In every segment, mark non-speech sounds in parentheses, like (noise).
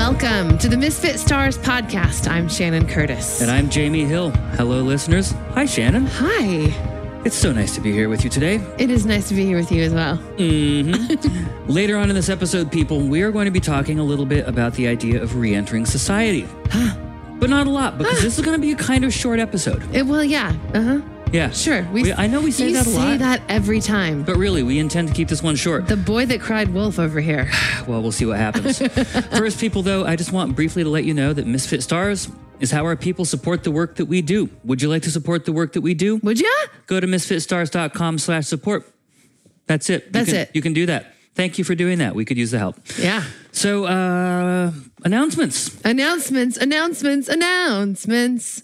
Welcome to the Misfit Stars podcast. I'm Shannon Curtis. And I'm Jamie Hill. Hello, listeners. Hi, Shannon. Hi. It's so nice to be here with you today. It is nice to be here with you as well. Mm-hmm. (laughs) Later on in this episode, people, we are going to be talking a little bit about the idea of re entering society. but not a lot, because this is going to be a kind of short episode. It, well, yeah. Uh huh. Yeah. Sure. We, I know we say you that a lot. say that every time. But really, we intend to keep this one short. the boy that cried wolf over here. (sighs) Well, we'll see what happens. (laughs) First, people, though, I just want briefly to let you know that Misfit Stars is how our people support the work that we do. Would you like to support the work that we do? Would ya? Go to misfitstars.com slash support. That's it. You That's can- it. You can do that. Thank you for doing that. We could use the help. Yeah. So, uh, announcements. Announcements, announcements, announcements.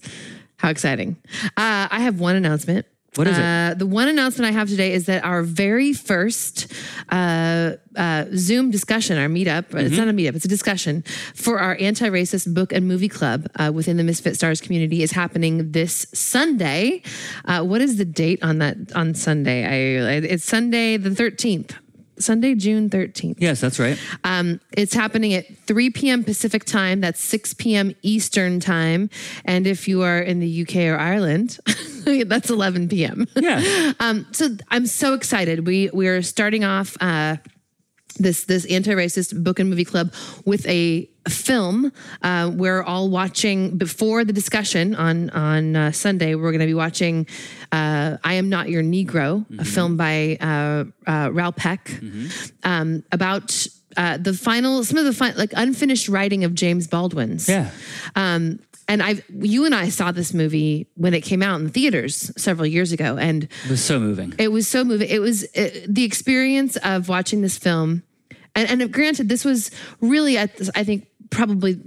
How exciting. Uh, I have one announcement. What is it? Uh, the one announcement I have today is that our very first uh, uh, Zoom discussion, our meetup, Mm-hmm. it's not a meetup, it's a discussion for our anti racist book and movie club uh, within the Misfit Stars community is happening this Sunday. Uh, what is the date on that on Sunday? I, it's Sunday the 13th. Sunday, June 13th. Yes, that's right. Um, it's happening at 3 p.m. Pacific time. That's 6 p.m. Eastern time. And if you are in the UK or Ireland, (laughs) that's 11 p.m. Yeah. (laughs) Um, so I'm so excited. We we are starting off uh, this this anti-racist book and movie club with a film. Uh, we're all watching before the discussion on on uh, Sunday. We're going to be watching uh, "I Am Not Your Negro," a film by uh, uh, Raoul Peck um, about. Uh, the final, some of the fin- like unfinished writing of James Baldwin's. Yeah. Um, and I, you and I saw this movie when it came out in theaters several years ago, and It was so moving. it was so moving. It was uh, the experience of watching this film, and, and granted, this was really, at this, I think, probably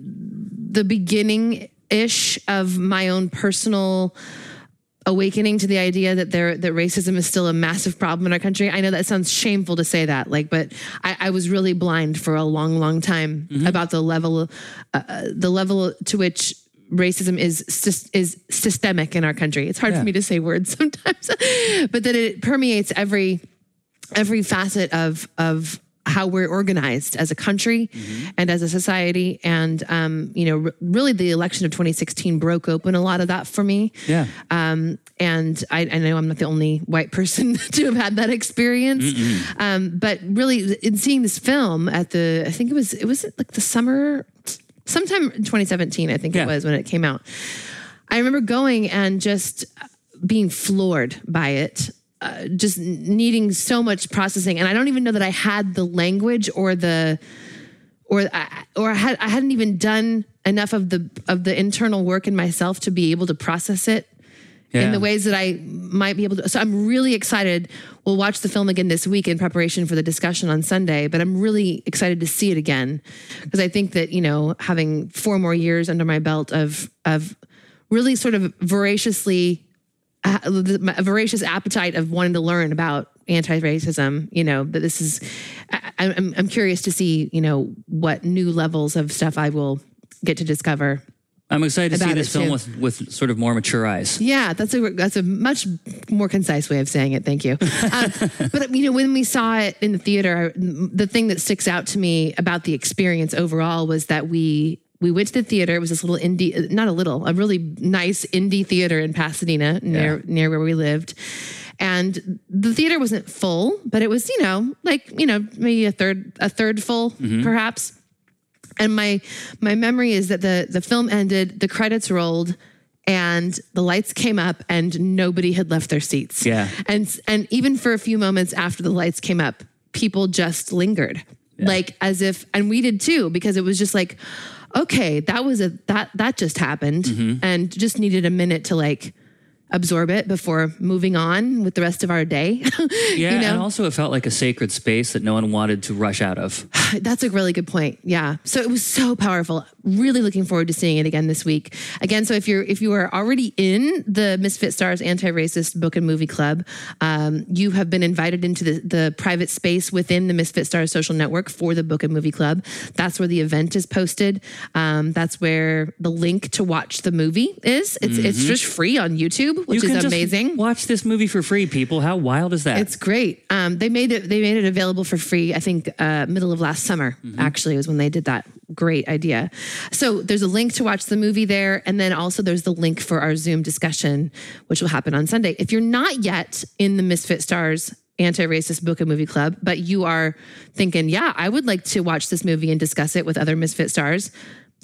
the beginning ish of my own personal awakening to the idea that there that racism is still a massive problem in our country. I know that sounds shameful to say that, like, but I, I was really blind for a long, long time about the level, uh, the level to which racism is is systemic in our country. It's hard Yeah. for me to say words (laughs) sometimes, but that it permeates every every facet of of how we're organized as a country and as a society and um, you know r- really the election of 2016 broke open a lot of that for me Yeah. um, and I, I know I'm not the only white person (laughs) to have had that experience. Um, but really, in seeing this film at the, I think it was, it was like the summer, sometime in 2017, I think Yeah. it was when it came out. I remember going and just being floored by it. Uh, just needing so much processing, and I don't even know that I had the language or the or I, or I had I hadn't even done enough of the of the internal work in myself to be able to process it in the ways that I might be able to. So I'm really excited. We'll watch the film again this week in preparation for the discussion on Sunday, but I'm really excited to see it again because I think that, you know, having four more years under my belt of, of really sort of voraciously, a voracious appetite of wanting to learn about anti-racism, you know, that this is, I, I'm, I'm curious to see, you know, what new levels of stuff I will get to discover I'm excited to see this film too. with, with sort of more mature eyes. Yeah, that's a that's a much more concise way of saying it. Thank you. (laughs) Um, but you know, when we saw it in the theater, the thing that sticks out to me about the experience overall was that we we went to the theater. It was this little indie, uh, not a little, a really nice indie theater in Pasadena, near Yeah. near where we lived. And the theater wasn't full, but it was, you know, like you know, maybe a third a third full, mm-hmm. perhaps and my my memory is that the the film ended the credits rolled and the lights came up and nobody had left their seats Yeah. and and even for a few moments after the lights came up people just lingered like as if and we did too because it was just like okay that was a that that just happened mm-hmm. and just needed a minute to like absorb it before moving on with the rest of our day (laughs) Yeah, you know and also it felt like a sacred space that no one wanted to rush out of. (sighs) That's a really good point. Yeah. So it was so powerful. Really looking forward to seeing it again this week. Again, so if you're if you are already in the Misfit Stars Anti-Racist Book and Movie Club, um, you have been invited into the, the private space within the Misfit Stars social network for the Book and Movie Club. That's where the event is posted. Um, that's where the link to watch the movie is. It's it's just free on YouTube, which you is can just amazing. watch this movie for free, people. How wild is that? It's great. Um, they made it. They made it available for free. I think uh, middle of last summer. Actually, was when they did that. great idea. So there's a link to watch the movie there. And then also there's the link for our Zoom discussion, which will happen on Sunday. If you're not yet in the Misfit Stars anti-racist book and movie club but you are thinking yeah i would like to watch this movie and discuss it with other misfit stars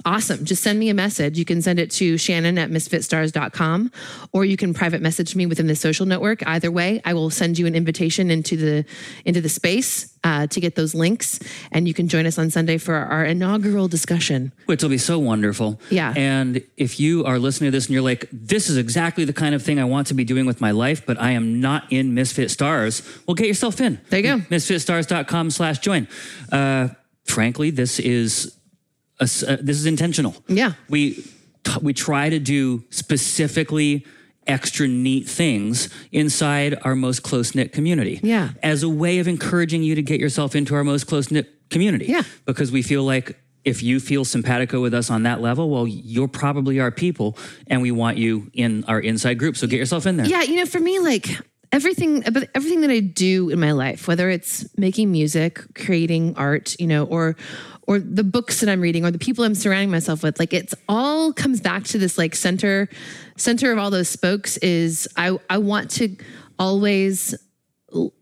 awesome just send me a message you can send it to shannon at misfitstars.com or you can private message me within the social network either way i will send you an invitation into the into the space uh, to get those links and you can join us on sunday for our inaugural discussion which will be so wonderful. Yeah. And if you are listening to this and you're like, this is exactly the kind of thing I want to be doing with my life, but I am not in Misfit Stars, well, get yourself in. There you go. Misfitstars.com slash join. Uh, frankly, this is a uh, this is intentional. Yeah. We t- we try to do specifically extra neat things inside our most close knit community. Yeah. As a way of encouraging you to get yourself into our most close knit community. Yeah. Because we feel like if you feel simpatico with us on that level, well, you're probably our people and we want you in our inside group. So get yourself in there. Yeah, you know, for me, like everything about everything that I do in my life, whether it's making music, creating art, you know, or or the books that I'm reading or the people I'm surrounding myself with, like it's all comes back to this like center center of all those spokes is I I want to always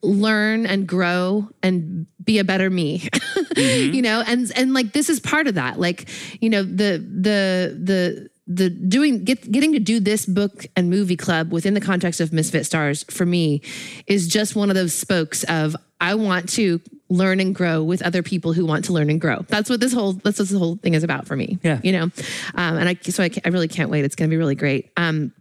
learn and grow and be a better me. (laughs) Mm-hmm. You know and and like this is part of that. Like you know the the the the doing get getting to do this book and movie club within the context of misfit stars for me is just one of those spokes of i want to learn and grow with other people who want to learn and grow. That's what this whole that's what this whole thing is about for me Yeah. you know? Um, and i so I, I really can't wait. It's going to be really great. Um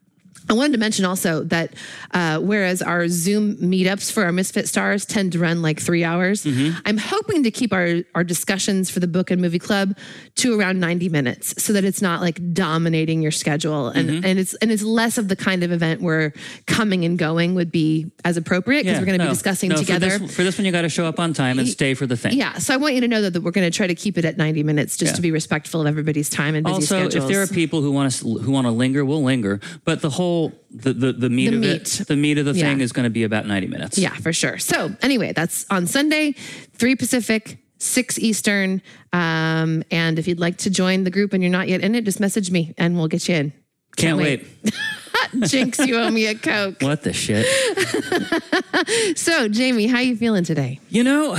I wanted to mention also that uh, whereas our Zoom meetups for our Misfit Stars tend to run like three hours, I'm hoping to keep our, our discussions for the book and movie club to around 90 minutes so that it's not like dominating your schedule and, and it's and it's less of the kind of event where coming and going would be as appropriate because we're going to no, be discussing no, together. For this, for this one, you got to show up on time and stay for the thing. yeah, so I want you to know that, that we're going to try to keep it at 90 minutes just Yeah. to be respectful of everybody's time and busy also, schedules. if there are people who want to who want to linger, we'll linger. But the whole the the, the meat The of meat. it, the meat of the thing Yeah. is going to be about ninety minutes. Yeah, for sure. So anyway, that's on Sunday, three Pacific, six Eastern. Um, and if you'd like to join the group and you're not yet in it, just message me and we'll get you in. Can't, wait. wait. (laughs) Jinx, you owe me a Coke. What the shit? (laughs) So, Jamie, how are you feeling today? You know,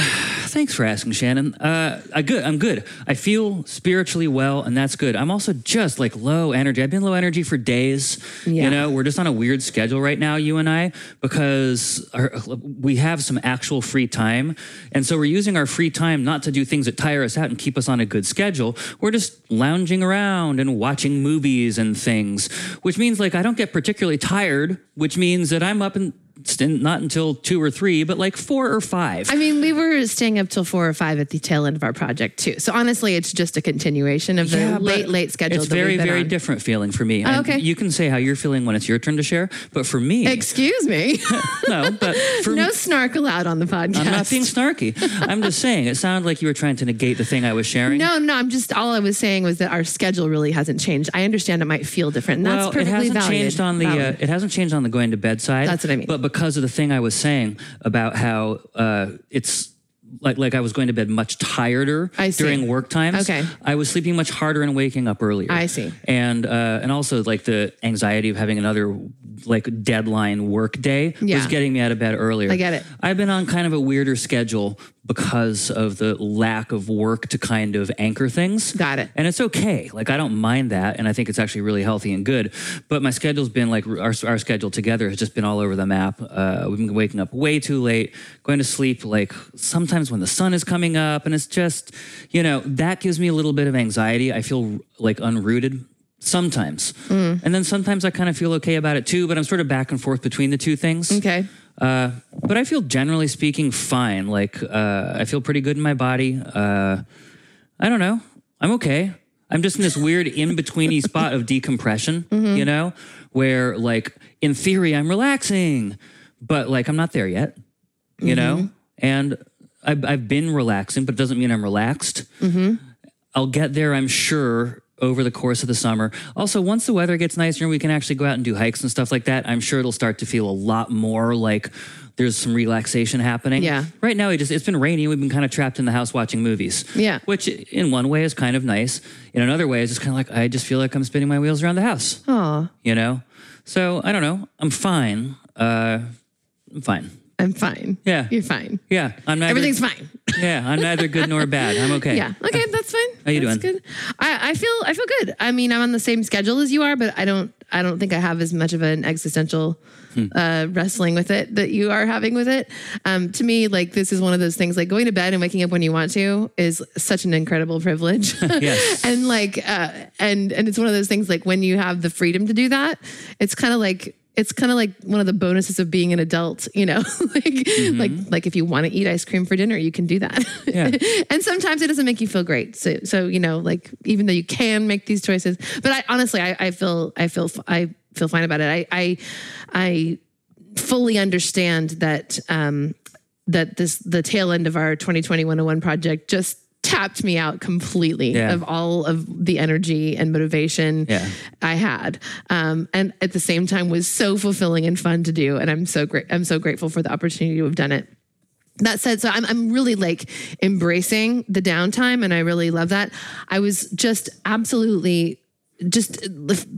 thanks for asking, Shannon. Uh, I good. I'm good. I feel spiritually well, and that's good. I'm also just like low energy. I've been low energy for days. Yeah. You know, we're just on a weird schedule right now, you and I, because our, we have some actual free time, and so we're using our free time not to do things that tire us out and keep us on a good schedule. We're just lounging around and watching movies and things, which means like I don't get particularly tired, which means that I'm up and. Not until two or three, but like four or five. I mean, we were staying up till four or five at the tail end of our project too. So honestly, it's just a continuation of the Yeah, late, late schedule. It's very, very on. different feeling for me. And okay. You can say how you're feeling when it's your turn to share, but for me, Excuse me. (laughs) (laughs) no. But for no me, snark allowed on the podcast. I'm not being snarky. I'm just saying it sounded like you were trying to negate the thing I was sharing. No, no, I'm just all I was saying was that our schedule really hasn't changed. I understand it might feel different. And well, that's perfectly it hasn't valid. changed on the uh, it hasn't changed on the going to bed side. That's what I mean. But because of the thing I was saying about how uh, it's like like I was going to bed much tireder during work times. Okay. I was sleeping much harder and waking up earlier. I see. And uh, and also like the anxiety of having another like deadline work day was getting me out of bed earlier. I get it. I've been on kind of a weirder schedule because of the lack of work to kind of anchor things. Got it. And it's okay. Like I don't mind that, and I think it's actually really healthy and good. But my schedule's been like our our schedule together has just been all over the map. Uh, we've been waking up way too late, going to sleep like sometimes when the sun is coming up, and it's just you know that gives me a little bit of anxiety. I feel like unrooted. Sometimes. Mm. And then sometimes I kind of feel okay about it too, but I'm sort of back and forth between the two things. Okay. Uh, but I feel generally speaking fine. Like uh, I feel pretty good in my body. Uh, I don't know. I'm okay. I'm just in this weird in betweeny (laughs) spot of decompression, you know, where like in theory I'm relaxing, but like I'm not there yet, you know. And I've, I've been relaxing, but it doesn't mean I'm relaxed. I'll get there, I'm sure, over the course of the summer. Also, once the weather gets nicer and we can actually go out and do hikes and stuff like that, I'm sure it'll start to feel a lot more like there's some relaxation happening. Yeah. Right now, it just it's been rainy. We've been kind of trapped in the house watching movies. Yeah. Which in one way is kind of nice. In another way, it's just kind of like I just feel like I'm spinning my wheels around the house. Aw, You know. So I don't know. I'm fine. Uh, I'm fine. I'm fine. Yeah. You're fine. Yeah. I'm neither. Everything's fine. (laughs) Yeah. I'm neither good nor bad. I'm okay. Yeah. Okay, that's fine. How are you that's doing? Good. I, I feel I feel good. I mean, I'm on the same schedule as you are, but I don't I don't think I have as much of an existential Hmm. uh, wrestling with it that you are having with it. Um, to me, like this is one of those things. Like going to bed and waking up when you want to is such an incredible privilege. (laughs) (laughs) Yes. and like uh, and and it's one of those things. Like when you have the freedom to do that, it's kind of like it's kind of like one of the bonuses of being an adult, you know, (laughs) like like like if you want to eat ice cream for dinner, you can do that. Yeah. (laughs) and sometimes it doesn't make you feel great. So so you know, like even though you can make these choices, but I honestly I, I feel I feel I feel fine about it. I I I fully understand that um that this the tail end of our 2020 101 project just tapped me out completely Yeah. of all of the energy and motivation Yeah. I had. Um, and at the same time was so fulfilling and fun to do. And I'm so great. I'm so grateful for the opportunity to have done it. That said, so I'm, I'm really like embracing the downtime and I really love that. I was just absolutely just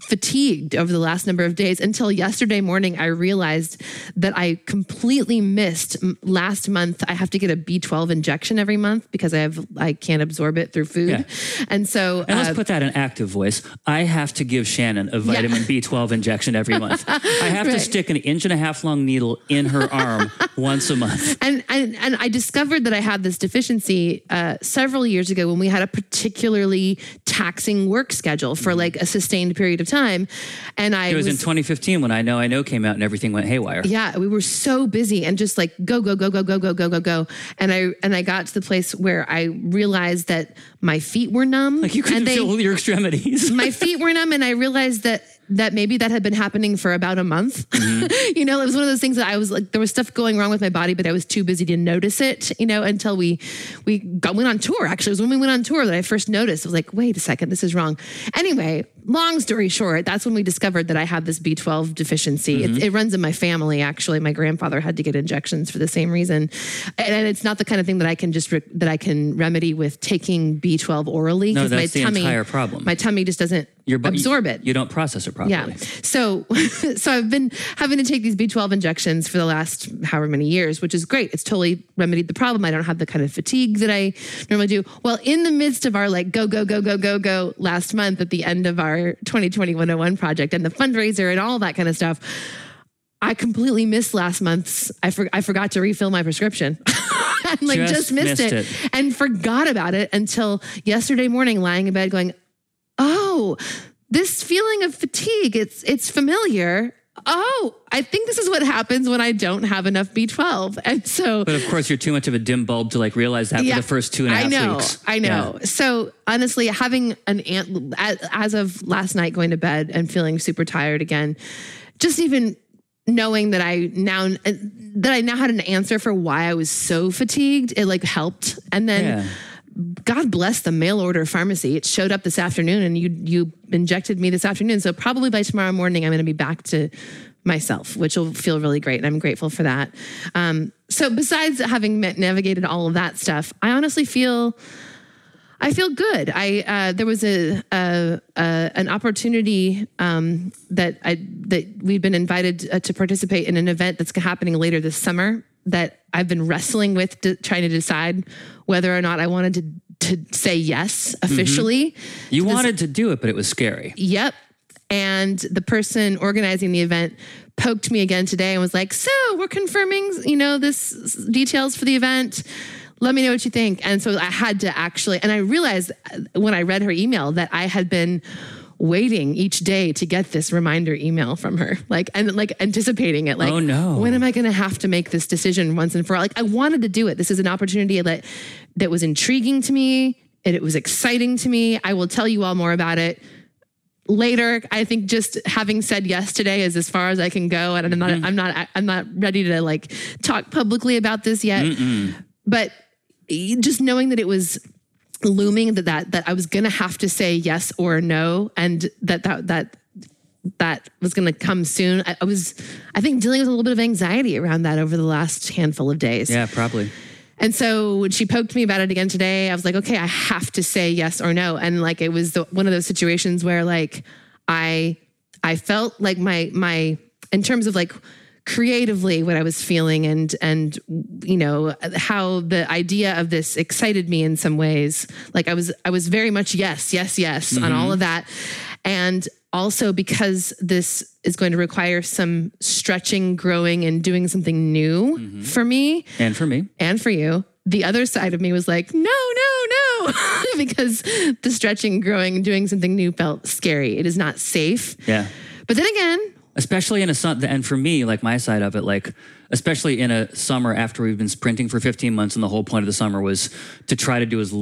fatigued over the last number of days until yesterday morning I realized that I completely missed last month I have to get a B12 injection every month because I have I can't absorb it through food. Yeah. And so And uh, let's put that in active voice. I have to give Shannon a vitamin B12 injection every month. (laughs) I have to stick an inch and a half long needle in her arm (laughs) once a month. and, and and I discovered that I had this deficiency uh, several years ago when we had a particularly taxing work schedule for like a sustained period of time, and I. It was, in 2015 when I Know I Know came out and everything went haywire. yeah, we were so busy and just like go go go go go go go go go, and I and I got to the place where I realized that my feet were numb, Like You couldn't and they, feel your extremities. (laughs) my feet were numb and I realized that that maybe that had been happening for about a month. Mm-hmm. (laughs) you know, it was one of those things that I was like there was stuff going wrong with my body, but I was too busy to notice it, you know, until we we got, went on tour. Actually, it was when we went on tour that I first noticed. I was like, wait a second, this is wrong. Anyway, long story short, that's when we discovered that I had this B12 deficiency. It, mm-hmm. it runs in my family, actually. My grandfather had to get injections for the same reason. And, and it's not the kind of thing that I can just re- that I can remedy with taking B12 orally No, because my that's the tummy entire problem. my tummy just doesn't Your bo- absorb it. You don't process it properly. Yeah. So (laughs) so I've been having to take these B12 injections for the last however many years, which is great. It's totally remedied the problem. I don't have the kind of fatigue that I normally do. Well, in the midst of our like go, go, go, go, go, go last month at the end of our 2020 101 project and the fundraiser and all that kind of stuff, I completely missed last month's. I, for, I forgot to refill my prescription. (laughs) and like Just just, missed, missed it, it. and forgot about it until yesterday morning, lying in bed, going, "Oh, this feeling of fatigue. It's it's familiar. Oh, I think this is what happens when I don't have enough B12." And so But of course, you're too much of a dim bulb to like realize that for the first two and a half I know, weeks. I know. So honestly, having an ant as, as of last night, going to bed and feeling super tired again, just even knowing that I now that I now had an answer for why I was so fatigued, it like helped. And then. Yeah. God bless the mail order pharmacy. It showed up this afternoon and you you injected me this afternoon. So probably by tomorrow morning I'm going to be back to myself, which will feel really great. And I'm grateful for that. Um, so besides having navigated all of that stuff, I honestly feel I feel good. I uh, there was a, a, a an opportunity um, that I that we've been invited uh, to participate in an event that's happening later this summer that I've been wrestling with trying to decide whether or not I wanted to to say yes mm-hmm. officially. You wanted to do it, but it was scary. Yep. And the person organizing the event poked me again today and was like, "So we're confirming, you know, this details for the event. Let me know what you think." And so I had to actually, and I realized uh, when I read her email that I had been waiting each day to get this reminder email from her, like and like anticipating it, like, Oh, no. when am I going to have to make this decision once and for all? Like I wanted to do it. This is an opportunity that that was intriguing to me. And it was exciting to me. I will tell you all more about it later i think just having said yes today is as far as i can go and i'm not mm-hmm. i'm not i'm not ready to like talk publicly about this yet but just knowing that it was looming that that that I was gonna have to say yes or no, and that that that that was gonna come soon. I, I was, I think, dealing with a little bit of anxiety around that over the last handful of days. Yeah, probably. And so when she poked me about it again today, I was like, okay, I have to say yes or no. And like it was the, one of those situations where like I I felt like my my in terms of like creatively what I was feeling and and you know how the idea of this excited me in some ways. Like I was I was very much yes, yes, yes on all of mm-hmm. that. And also because this is going to require some stretching, growing, and doing something new mm-hmm. for me And for me, and for you. The other side of me was like, no, no, no, (laughs) because the stretching, growing, and doing something new felt scary. It is not safe. yeah. But then again, especially in a sun and for me like my side of it like especially in a summer after we've been sprinting for 15 months and the whole point of the summer was to try to do as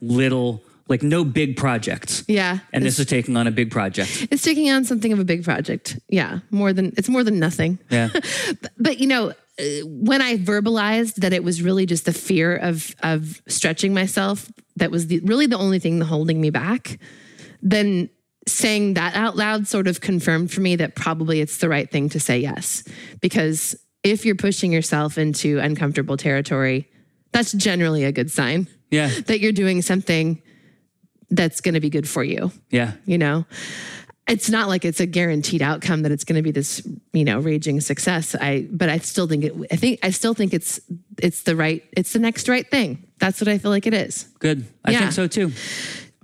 little like no big projects. Yeah, and this is taking on a big project. It's taking on something of a big project. Yeah, more than it's more than nothing. yeah. (laughs) But you know, uh, when I verbalized that it was really just the fear of of stretching myself that was the, really the only thing holding me back, then saying that out loud sort of confirmed for me that probably it's the right thing to say yes. Because if you're pushing yourself into uncomfortable territory, that's generally a good sign yeah. that you're doing something that's going to be good for you. Yeah. You know? It's not like it's a guaranteed outcome that it's going to be this you know raging success. I but i still think it i think i still think it's it's the right it's the next right thing. That's what i feel like it is. Good. I Yeah. think so too.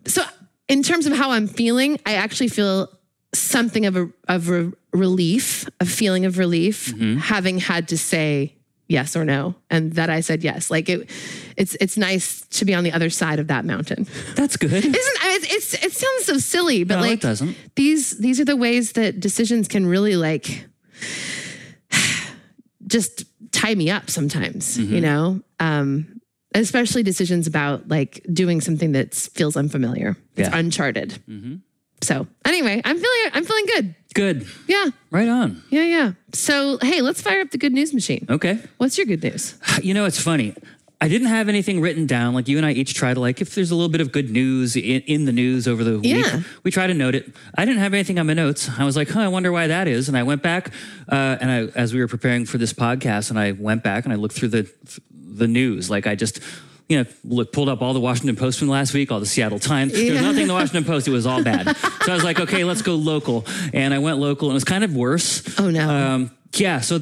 So in terms of how i'm feeling i actually feel something of a of a relief a feeling of relief having had to say yes or no and that i said yes. Like it it's it's nice to be on the other side of that mountain. That's good. (laughs) Isn't it's, it's it sounds so silly but no like it doesn't. these these are the ways that decisions can really like (sighs) just tie me up sometimes you know? Um especially decisions about like doing something that feels unfamiliar it's Yeah. uncharted so anyway i'm feeling i'm feeling good good yeah right on yeah yeah so hey let's fire up the good news machine okay what's your good news (sighs) You know, it's funny. I didn't have anything written down. Like you and I each try to like if there's a little bit of good news in, in the news over the Yeah. week, we try to note it. I didn't have anything on my notes. I was like, huh, I wonder why that is. And I went back uh, and I, as we were preparing for this podcast, and I went back and I looked through the the news. Like I just. You know, look, pulled up all the Washington Post from last week, all the Seattle Times. There was nothing in the Washington Post. It was all bad. (laughs) so I was like, okay, let's go local. And I went local, and it was kind of worse. Oh, no. Um, yeah. So,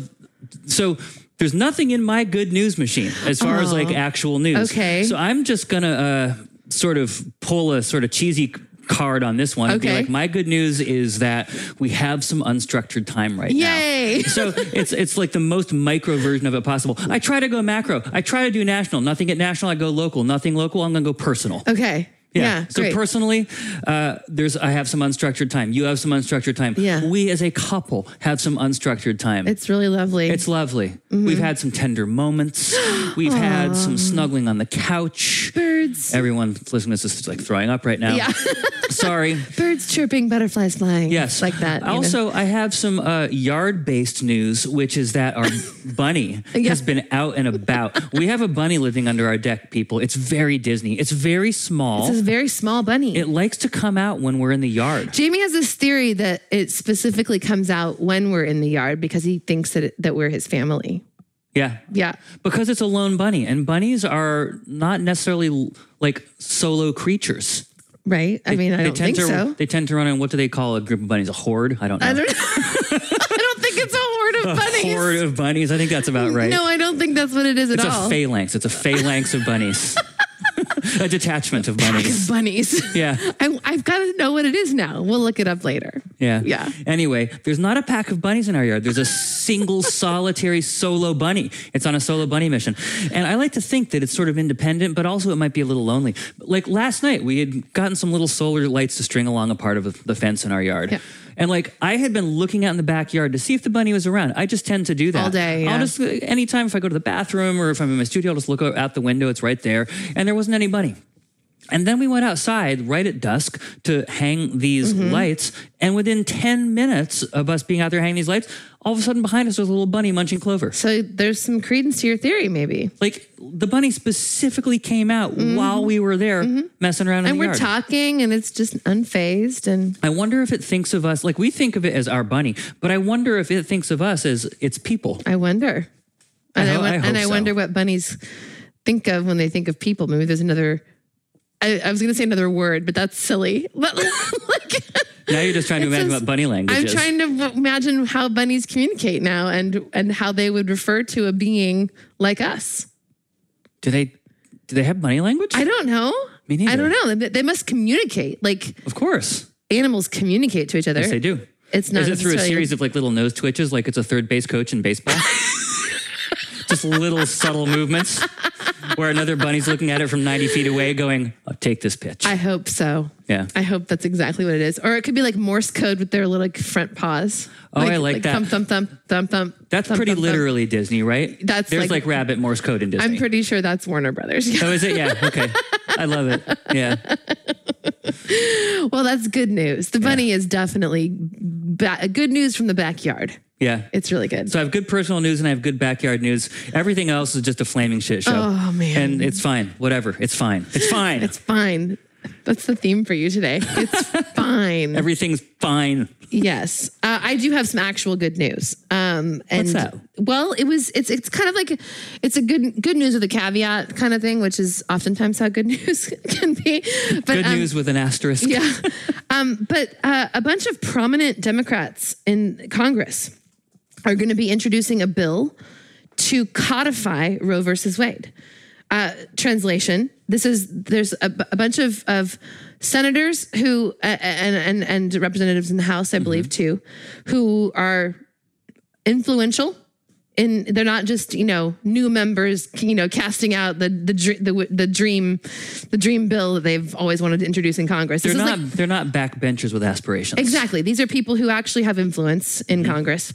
so there's nothing in my good news machine as far as like actual news. Okay. So I'm just gonna uh, sort of pull a sort of cheesy card on this one. and Be like, my good news is that we have some unstructured time right now. Yay. (laughs) So it's it's like the most micro version of it possible. I try to go macro. I try to do national. Nothing at national. I go local. Nothing local. I'm gonna go personal. okay yeah, so great. personally, uh, there's I have some unstructured time. You have some unstructured time. Yeah. We as a couple have some unstructured time. it's really lovely It's lovely. Mm-hmm. We've had some tender moments. We've had some snuggling on the couch. birds Everyone listening to this is like throwing up right now. yeah (laughs) Sorry. birds chirping butterflies flying Yes. like that you know. Also, I have some uh, yard based news, which is that our (laughs) bunny has been out and about. We have a bunny living under our deck, people. It's very Disney. It's very small. It's a very small bunny. it likes to come out when we're in the yard. Jamie has this theory that it specifically comes out when we're in the yard because he thinks that it, that we're his family. Yeah. Yeah. Because it's a lone bunny, and bunnies are not necessarily like solo creatures. Right? I mean, I they don't tend think to so. they tend to run in what do they call a group of bunnies? A horde? I don't know. I don't (laughs) I don't think it's a horde of bunnies. A horde of bunnies. I think that's about right. No, I don't think that's what it is at all. it's a phalanx. It's a phalanx of bunnies. (laughs) (laughs) a detachment of bunnies. (laughs) bunnies. Yeah. I, I've got to know what it is now. We'll look it up later. Yeah. Yeah. Anyway, there's not a pack of bunnies in our yard. There's a single (laughs) solitary solo bunny. It's on a solo bunny mission. And I like to think that it's sort of independent, but also it might be a little lonely. Like last night, we had gotten some little solar lights to string along a part of the fence in our yard. Yeah. And like I had been looking out in the backyard to see if the bunny was around. I just tend to do that All day, yeah. I'll just anytime if I go to the bathroom or if I'm in my studio, I'll just look out the window. It's right there, and there wasn't any bunny. And then we went outside right at dusk to hang these Mm-hmm. lights. And within 10 minutes of us being out there hanging these lights, all of a sudden behind us was a little bunny munching clover. So there's some credence to your theory, maybe. Like the bunny specifically came out while we were there messing around in Mm-hmm. And we're yard. talking, and it's just unfazed. And I wonder if it thinks of us like we think of it as our bunny, but I wonder if it thinks of us as its people. I wonder. And I, ho- won- I and I so. wonder what bunnies think of when they think of people. Maybe there's another. I, I was going to say another word, but that's silly. (laughs) Like, Now you're just trying to imagine says- what bunny language I'm is. trying to imagine how bunnies communicate now, and and how they would refer to a being like us. do they do they have bunny language? I don't know. Me neither. I don't know. They, they must communicate like of course. animals communicate to each other. Yes, they do. It's not Is it through a series of like little nose twitches, like it's a third base coach in baseball? (laughs) Just little subtle movements where another bunny's looking at it from 90 feet away going, oh, take this pitch. I hope so. yeah. I hope that's exactly what it is. Or it could be like Morse code with their little like, front paws. Oh, I like that. Thump, thump, thump, thump, thump. That's pretty literally Disney, right? That's There's like- like, rabbit Morse code in Disney. I'm pretty sure that's Warner Brothers. oh, is it? Yeah. Okay. I love it. Yeah. (laughs) well, that's good news. The bunny is definitely ba- good news from the backyard. Yeah. It's really good. So I have good personal news and I have good backyard news. Everything else is just a flaming shit show. Oh, man. And it's fine. Whatever. It's fine. It's fine. It's fine. That's the theme for you today. It's (laughs) fine. Everything's fine. Yes, uh, I do have some actual good news. Um, and What's that? Well, it was it's it's kind of like it's a good good news with a caveat kind of thing, which is oftentimes how good (laughs) news can be. But Good um, news with an asterisk. yeah. Um, but uh, a bunch of prominent Democrats in Congress are going to be introducing a bill to codify Roe versus Wade. Uh, translation: This is there's a, b- a bunch of of senators who uh, and and and representatives in the House, I believe, too, who are influential. In, they're not just you know new members you know casting out the the the, the dream the dream bill that they've always wanted to introduce in Congress. They're This not like- they're not backbenchers with aspirations. Exactly. These are people who actually have influence in Mm-hmm. Congress.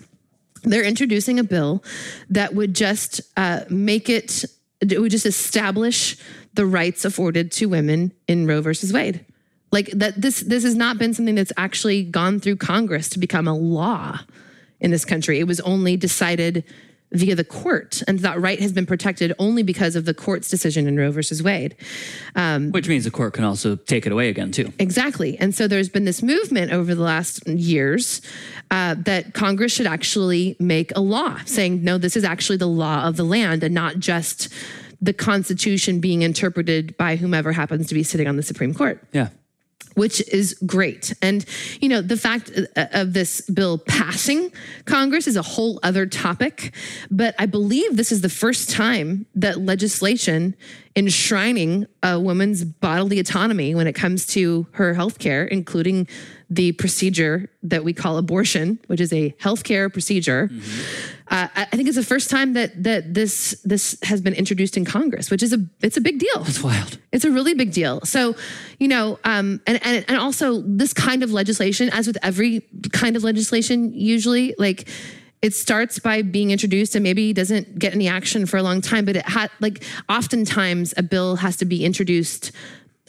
They're introducing a bill that would just uh, make it, it would just establish the rights afforded to women in Roe versus Wade. Like that, this this has not been something that's actually gone through Congress to become a law in this country. It was only decided via the court, and that right has been protected only because of the court's decision in Roe versus Wade. Which means the court can also take it away again too. Exactly. And so there's been this movement over the last years uh, that Congress should actually make a law saying, no, this is actually the law of the land and not just the Constitution being interpreted by whomever happens to be sitting on the Supreme Court Yeah. Which is great. And, you know, the fact uh, of this bill passing Congress is a whole other topic. But I believe this is the first time that legislation enshrining a woman's bodily autonomy when it comes to her health care, including the procedure that we call abortion, which is a healthcare procedure. Uh, I I think it's the first time that that this this has been introduced in Congress, which is a it's a big deal. It's wild. It's a really big deal. So, you know, um, and, and and also this kind of legislation, as with every kind of legislation, usually like it starts by being introduced and maybe doesn't get any action for a long time, but it had like oftentimes a bill has to be introduced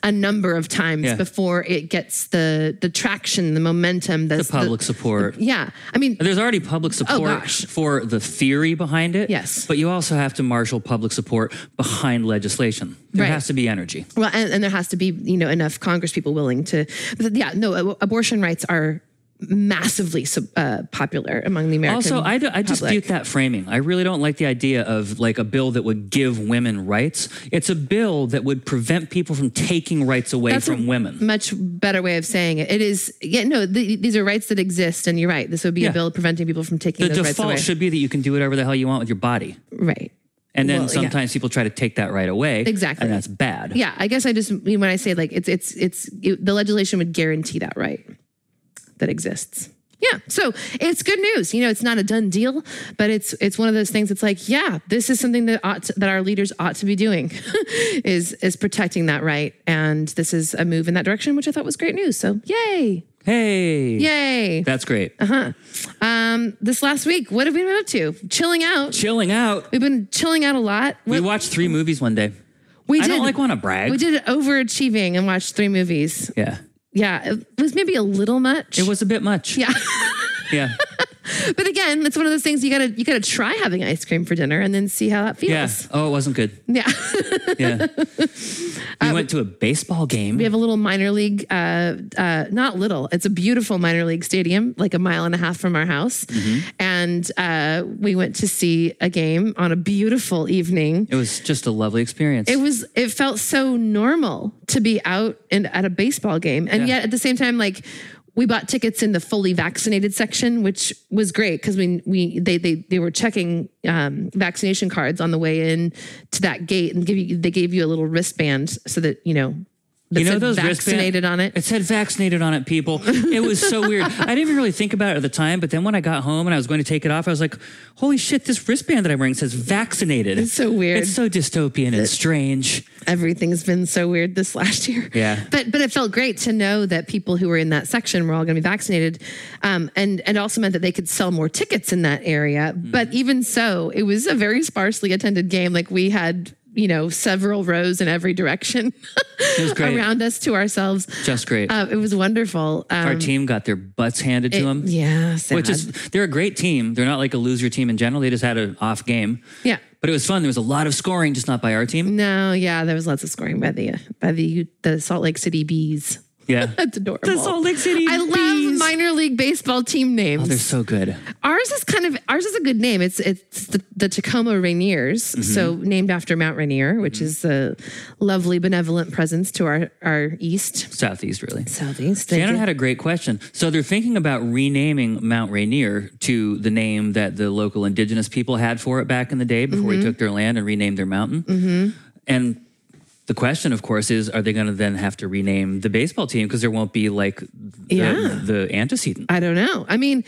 a number of times Yeah. before it gets the the traction, the momentum, the, The public support. yeah, I mean, There's already public oh, support gosh. for the theory behind it. Yes. But you also have to marshal public support behind legislation. There Right. has to be energy. Well, and, and there has to be, you know, enough Congress people willing to. Yeah, no, abortion rights are massively uh, popular among the American. Also, I dispute that framing. I really don't like the idea of like a bill that would give women rights. It's a bill that would prevent people from taking rights away That's from a women. Much better way of saying it. It is, yeah, no, th these are rights that exist, and you're right. This would be Yeah. a bill preventing people from taking The those rights away. default should be that you can do whatever the hell you want with your body. right. And then Well, yeah. sometimes people try to take that right away. Exactly. And that's bad. Yeah, I guess I just mean when I say like it's it's it's it, the legislation would guarantee that right that exists. Yeah, so it's good news. You know, it's not a done deal, but it's it's one of those things. It's like, yeah, this is something that ought to, that our leaders ought to be doing, (laughs) is is protecting that right, and this is a move in that direction, which I thought was great news. So, yay, Hey. yay! That's great. Uh-huh. Um, this last week, what have we been up to? Chilling out. Chilling out. We've been chilling out a lot. We watched three movies one day. We I did don't like want to brag. we did overachieving and watched three movies. yeah. Yeah, it was maybe a little much. It was a bit much. yeah. Yeah. (laughs) (laughs) But again, it's one of those things you gotta you gotta try having ice cream for dinner and then see how that feels. Yeah. Oh, it wasn't good. Yeah. (laughs) Yeah. we went to a baseball game. we have a little minor league, uh, uh, not little. It's a beautiful minor league stadium, like a mile and a half from our house, Mm-hmm. and uh, we went to see a game on a beautiful evening. It was just a lovely experience. It was. It felt so normal to be out and at a baseball game, and Yeah. yet at the same time, like we bought tickets in the fully vaccinated section, which was great because we we they they they were checking um, vaccination cards on the way in to that gate and give you they gave you a little wristband so that you know. You know those wristband- vaccinated on it. It said vaccinated on it, people. It was so weird. (laughs) I didn't even really think about it at the time, but then when I got home and I was going to take it off, I was like, "Holy shit! This wristband that I'm wearing says vaccinated." It's so weird. It's so dystopian and strange. Everything's been so weird this last year. Yeah. But but it felt great to know that people who were in that section were all going to be vaccinated, um, and and also meant that they could sell more tickets in that area. Mm-hmm. But even so, it was a very sparsely attended game. Like we had you know several rows in every direction (laughs) around us to ourselves. Just great. Uh, it was wonderful. Um, Our team got their butts handed to them. yeah, sad. Which is, they're a great team. They're not like a loser team in general. They just had an off game. yeah. But it was fun. There was a lot of scoring, just not by our team. No, yeah, there was lots of scoring by the by the the Salt Lake City Bees. Yeah. (laughs) That's adorable. The Salt Lake City I love Bees. minor league baseball team names. Oh, They're so good. Ours is kind of ours is a good name. It's it's the, the Tacoma Rainiers, mm-hmm. so named after Mount Rainier, which mm-hmm. is a lovely benevolent presence to our our east Southeast, really. southeast. Shannon had a great question. So they're thinking about renaming Mount Rainier to the name that the local indigenous people had for it back in the day before Mm-hmm. we took their land and renamed their mountain. Mm-hmm. And the question, of course, is are they going to then have to rename the baseball team because there won't be like the, Yeah. the antecedent? I don't know. I mean,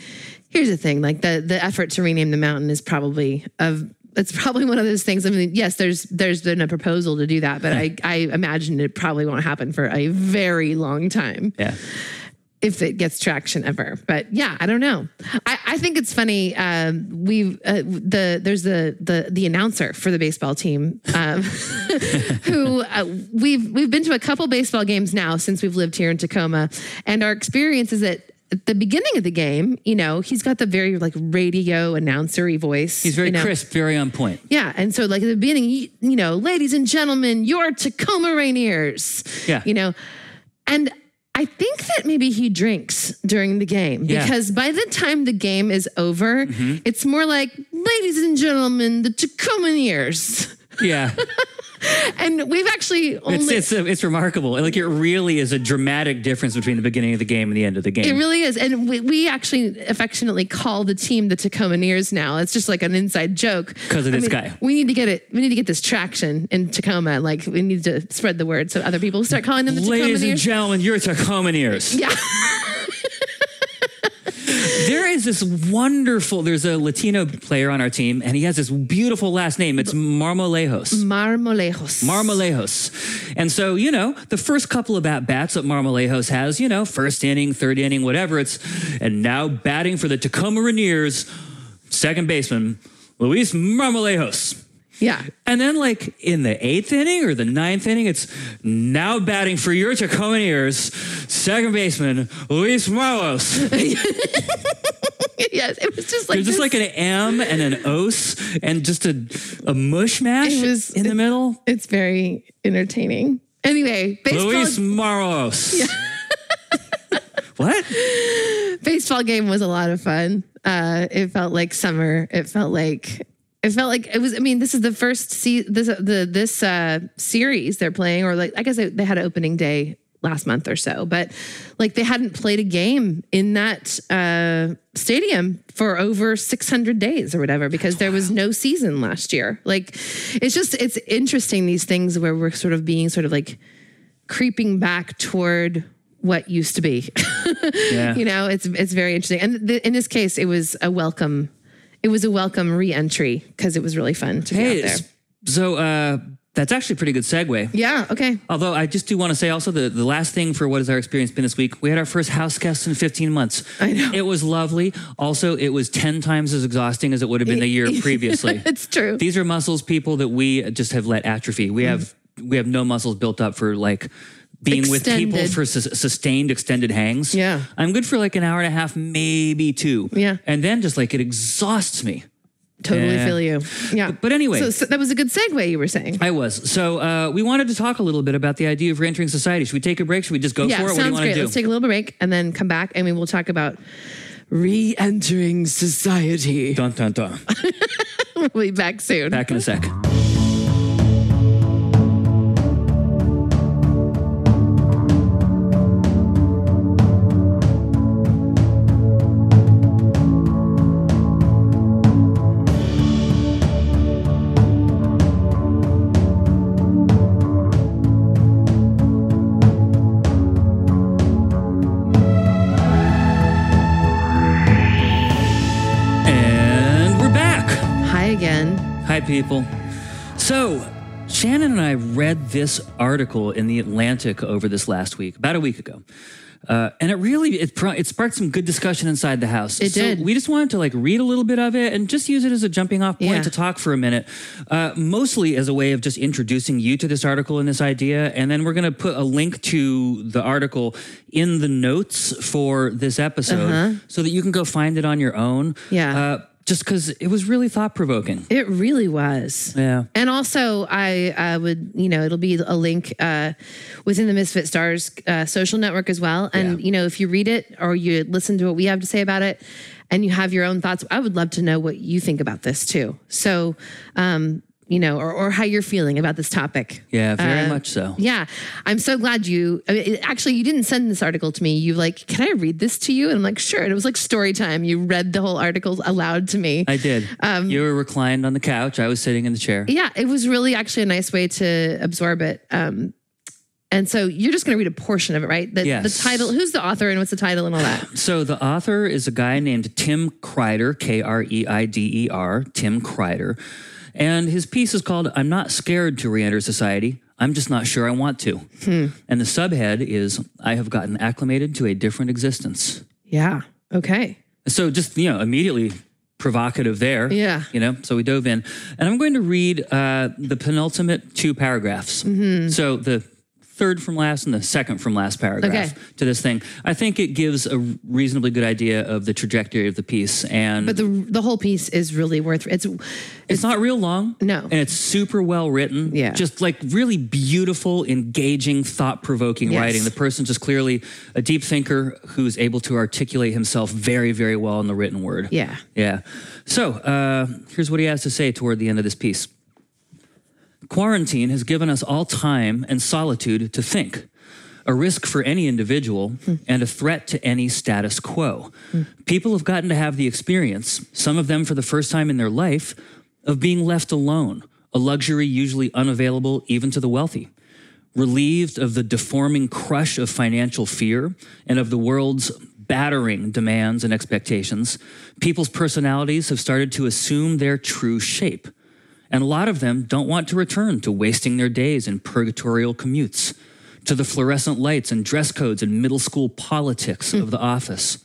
here's the thing: like the the effort to rename the mountain is probably of. It's probably one of those things. I mean, yes, there's there's been a proposal to do that, but I I imagine it probably won't happen for a very long time. Yeah. If it gets traction ever. But yeah, I don't know. I, I think it's funny. Um, we uh, the there's the the the announcer for the baseball team um, (laughs) who uh, we've we've been to a couple baseball games now since we've lived here in Tacoma, and our experience is that. At the beginning of the game, you know, he's got the very like radio announcery voice. He's very you know. crisp, very on point. Yeah, and so like at the beginning, you, you know, ladies and gentlemen, your Tacoma Rainiers. Yeah. You know, and I think that maybe he drinks during the game Yeah. because by the time the game is over, mm-hmm. it's more like, ladies and gentlemen, the Tacomaneers. Yeah. (laughs) (laughs) And we've actually only. It's, it's, it's remarkable. Like it really is a dramatic difference between the beginning of the game and the end of the game. it really is. And we, we actually affectionately call the team the Tacoma Tacomaneers now. It's just like an inside joke because of I this guy. We need to get it. We need to get this traction in Tacoma. Like we need to spread the word so other people start calling them the Ladies and gentlemen, you're Tacomaneers. Yeah. (laughs) There is this wonderful, there's a Latino player on our team, and he has this beautiful last name. It's Marmolejos. Marmolejos. Marmolejos. And so, you know, the first couple of at bats that Marmolejos has, you know, first inning, third inning, whatever, it's, and now batting for the Tacoma Rainiers, second baseman, Luis Marmolejos. Yeah. And then, like in the eighth inning or the ninth inning, it's now batting for your Tacomaneers, second baseman Luis Marlos. (laughs) yes. It was just like There's just like an M and an os and just a a mush mash was- in the middle. it's very entertaining. Anyway, baseball Luis Marlos. (laughs) what? baseball game was a lot of fun. Uh, it felt like summer. It felt like it felt like it was. I mean, this is the first see this the this uh, series they're playing, or like I guess they, they had an opening day last month or so, but like they hadn't played a game in that uh, stadium for over 600 days or whatever because there was no season last year. Like it's just it's interesting these things where we're sort of being sort of like creeping back toward what used to be. (laughs) Yeah. you know, it's it's very interesting. And th- in this case, it was a welcome. It was a welcome re-entry because it was really fun to be Hey, out there. so uh, that's actually a pretty good segue. Yeah. Okay. Although I just do want to say also the, the last thing for what has our experience been this week, we had our first house guest in 15 months. I know. It was lovely. Also, it was 10 times as exhausting as it would have been the year (laughs) previously. It's true. These are muscles, people, that we just have let atrophy. We have we have no muscles built up for like being with people for sus- sustained extended hangs. Yeah. I'm good for like an hour and a half, maybe two. Yeah. And then just like it exhausts me. Totally Yeah. feel you. Yeah. but anyway. so, so that was a good segue you were saying. I was. So uh, we wanted to talk a little bit about the idea of reentering society. Should we take a break? Should we just go yeah, for it? What do you sounds want great. to do? Let's take a little break and then come back and we will talk about re-entering society. dun, dun, dun. (laughs) we'll be back soon. Back in a sec. Hi, people. So, Shannon and I read this article in the Atlantic over this last week, about a week ago. Uh, and it really it, pro- it sparked some good discussion inside the house. It so did. We just wanted to like read a little bit of it and just use it as a jumping off point Yeah. to talk for a minute, uh, mostly as a way of just introducing you to this article and this idea. And then we're going to put a link to the article in the notes for this episode so that you can go find it on your own. Uh-huh. Yeah. Uh, just because it was really thought provoking. It really was. Yeah. And also, I uh, would, you know, it'll be a link uh, within the Misfit Stars uh, social network as well. And, Yeah. you know, if you read it or you listen to what we have to say about it and you have your own thoughts, I would love to know what you think about this too. So, um, you know, or, or how you're feeling about this topic. Yeah, very Uh, much so. Yeah, I'm so glad you. I mean, it- actually, you didn't send this article to me. You like, can I read this to you? And I'm like, sure. And it was like story time. You read the whole article aloud to me. I did. you were reclined on the couch. I was sitting in the chair. Um, yeah, it was really actually a nice way to absorb it. Um, and so you're just going to read a portion of it, right? The, Yes. the title, who's the author, and what's the title, and all that. So the author is a guy named Tim Kreider, K R E I D E R, Tim Kreider. And his piece is called I'm Not Scared to Reenter Society. I'm just not sure I want to. And the subhead is I have gotten acclimated to a different existence. Yeah. Okay. So just, you know, immediately provocative there. Yeah. You know, so we dove in. And I'm going to read uh, the penultimate two paragraphs. Mm-hmm. So the third from last and the second from last paragraph Okay. to this thing. I think it gives a reasonably good idea of the trajectory of the piece. And But the the whole piece is really worth. It's it's not real long. No. And it's super well written. Yeah. Just like really beautiful, engaging, thought provoking Yes. writing. The person's just clearly a deep thinker who's able to articulate himself very, very well in the written word. yeah. Yeah. So uh, here's what he has to say toward the end of this piece Quarantine has given us all time and solitude to think, a risk for any individual hmm. and a threat to any status quo. Hmm. People have gotten to have the experience, some of them for the first time in their life, of being left alone, a luxury usually unavailable even to the wealthy relieved of the deforming crush of financial fear and of the world's battering demands and expectations, people's personalities have started to assume their true shape. And a lot of them don't want to return to wasting their days in purgatorial commutes, to the fluorescent lights and dress codes and middle school politics of the office.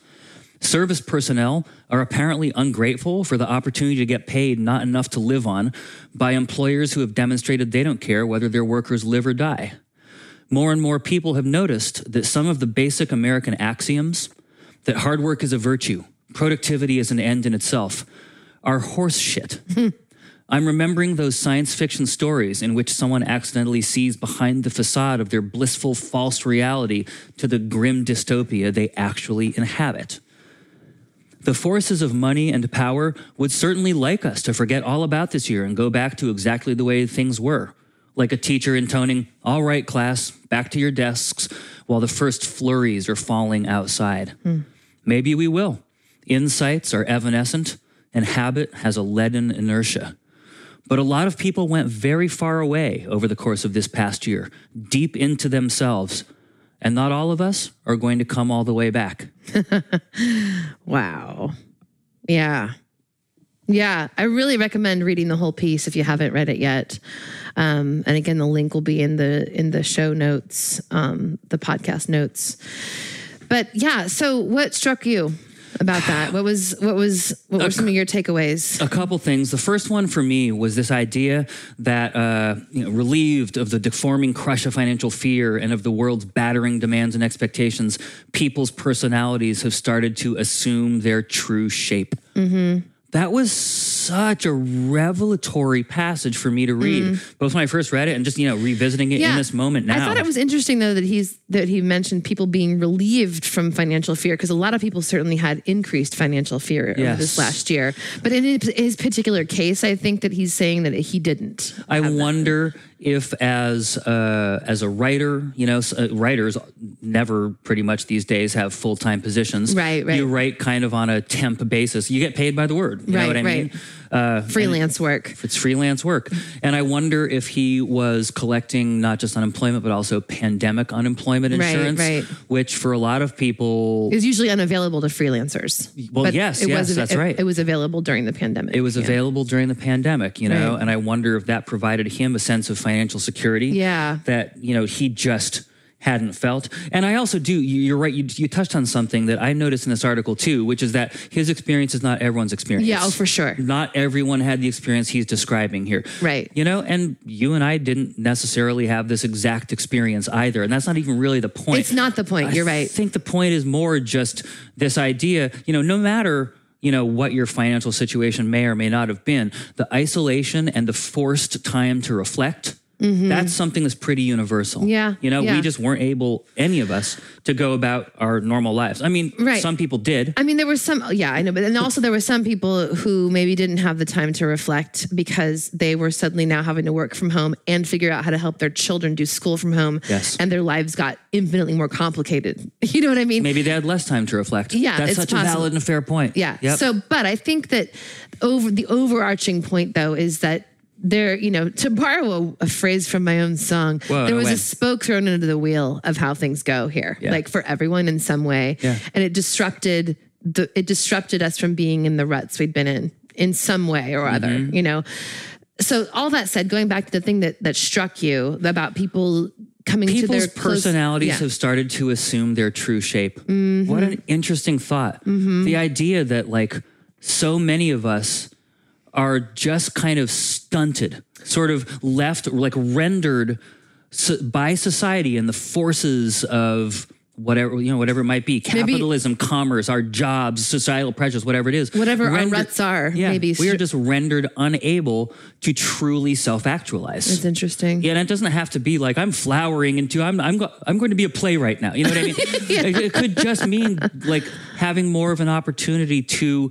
Service personnel are apparently ungrateful for the opportunity to get paid not enough to live on by employers who have demonstrated they don't care whether their workers live or die. More and more people have noticed that some of the basic American axioms that hard work is a virtue, productivity is an end in itself, are horse shit. (laughs) I'm remembering those science fiction stories in which someone accidentally sees behind the facade of their blissful false reality to the grim dystopia they actually inhabit. The forces of money and power would certainly like us to forget all about this year and go back to exactly the way things were. Like a teacher intoning, All right, class, back to your desks, while the first flurries are falling outside. Hmm. Maybe we will. Insights are evanescent, and habit has a leaden inertia. But a lot of people went very far away over the course of this past year, deep into themselves. And not all of us are going to come all the way back. (laughs) Wow. Yeah. Yeah. I really recommend reading the whole piece if you haven't read it yet. Um, and again, the link will be in the in the show notes, um, the podcast notes. But yeah, so what struck you? About that? What was what was what were some of your takeaways? a couple things. The first one for me was this idea that, uh, you know, relieved of the deforming crush of financial fear and of the world's battering demands and expectations, people's personalities have started to assume their true shape. That was such a revelatory passage for me to read, both when I first read it and just you know revisiting it in this moment now. I thought it was interesting though that he's that he mentioned people being relieved from financial fear because a lot of people certainly had increased financial fear over Yes. this last year. But in his- particular case, I think that he's saying that he didn't. I wonder if, as uh, as a writer, you know, uh, writers never pretty much these days have full time positions. Right, right. You write kind of on a temp basis. You get paid by the word. You know Right, what I right. mean? Uh, Freelance work. it's freelance work, and I wonder if he was collecting not just unemployment but also pandemic unemployment insurance, right. which for a lot of people is usually unavailable to freelancers. Well, But yes, it yes, was, that's it, right. It was available during the pandemic. It was Yeah. available during the pandemic, you know, Right. and I wonder if that provided him a sense of financial security. Yeah. That, you know, he just hadn't felt. And I also do, you- you're right, you, you touched on something that I noticed in this article too, which is that his experience is not everyone's experience. Yeah, oh, for sure. Not everyone had the experience he's describing here. Right. You know, and you and I didn't necessarily have this exact experience either. And that's not even really the point. It's not the point. You're I right. I think the point is more just this idea, you know, no matter, you know, what your financial situation may or may not have been, the isolation and the forced time to reflect. That's something that's pretty universal. Mm-hmm. Yeah, You know, yeah. we just weren't able, any of us, to go about our normal lives. I mean, Right. some people did. I mean, there were some, yeah, I know, but and also there were some people who maybe didn't have the time to reflect because they were suddenly now having to work from home and figure out how to help their children do school from home. Yes. And their lives got infinitely more complicated. (laughs) You know what I mean? Maybe they had less time to reflect. Yeah, That's such a valid and fair point. Yeah. Yep. So, but I think that over the overarching point though is that there, you know, to borrow a, a phrase from my own song, Whoa, there was a spoke thrown into the wheel of how things go here, Yeah. like for everyone in some way, Yeah. and it disrupted the it disrupted us from being in the ruts we'd been in in some way or other, Mm-hmm. you know. So all that said, going back to the thing that that struck you about people coming to People's their close- personalities yeah. Mm-hmm. have started to assume their true shape. What an interesting thought. The idea that, like, so many of us are just kind of stunted, sort of left, like rendered by society and the forces of whatever you know whatever it might be capitalism commerce our jobs societal pressures whatever it is Whatever our Render- ruts are, yeah, maybe we are just rendered unable to truly self-actualize It's interesting. yeah, and it doesn't have to be like I'm flowering into I'm I'm go, I'm going to be a playwright now. You know what I mean? (laughs) it, it could just mean like having more of an opportunity to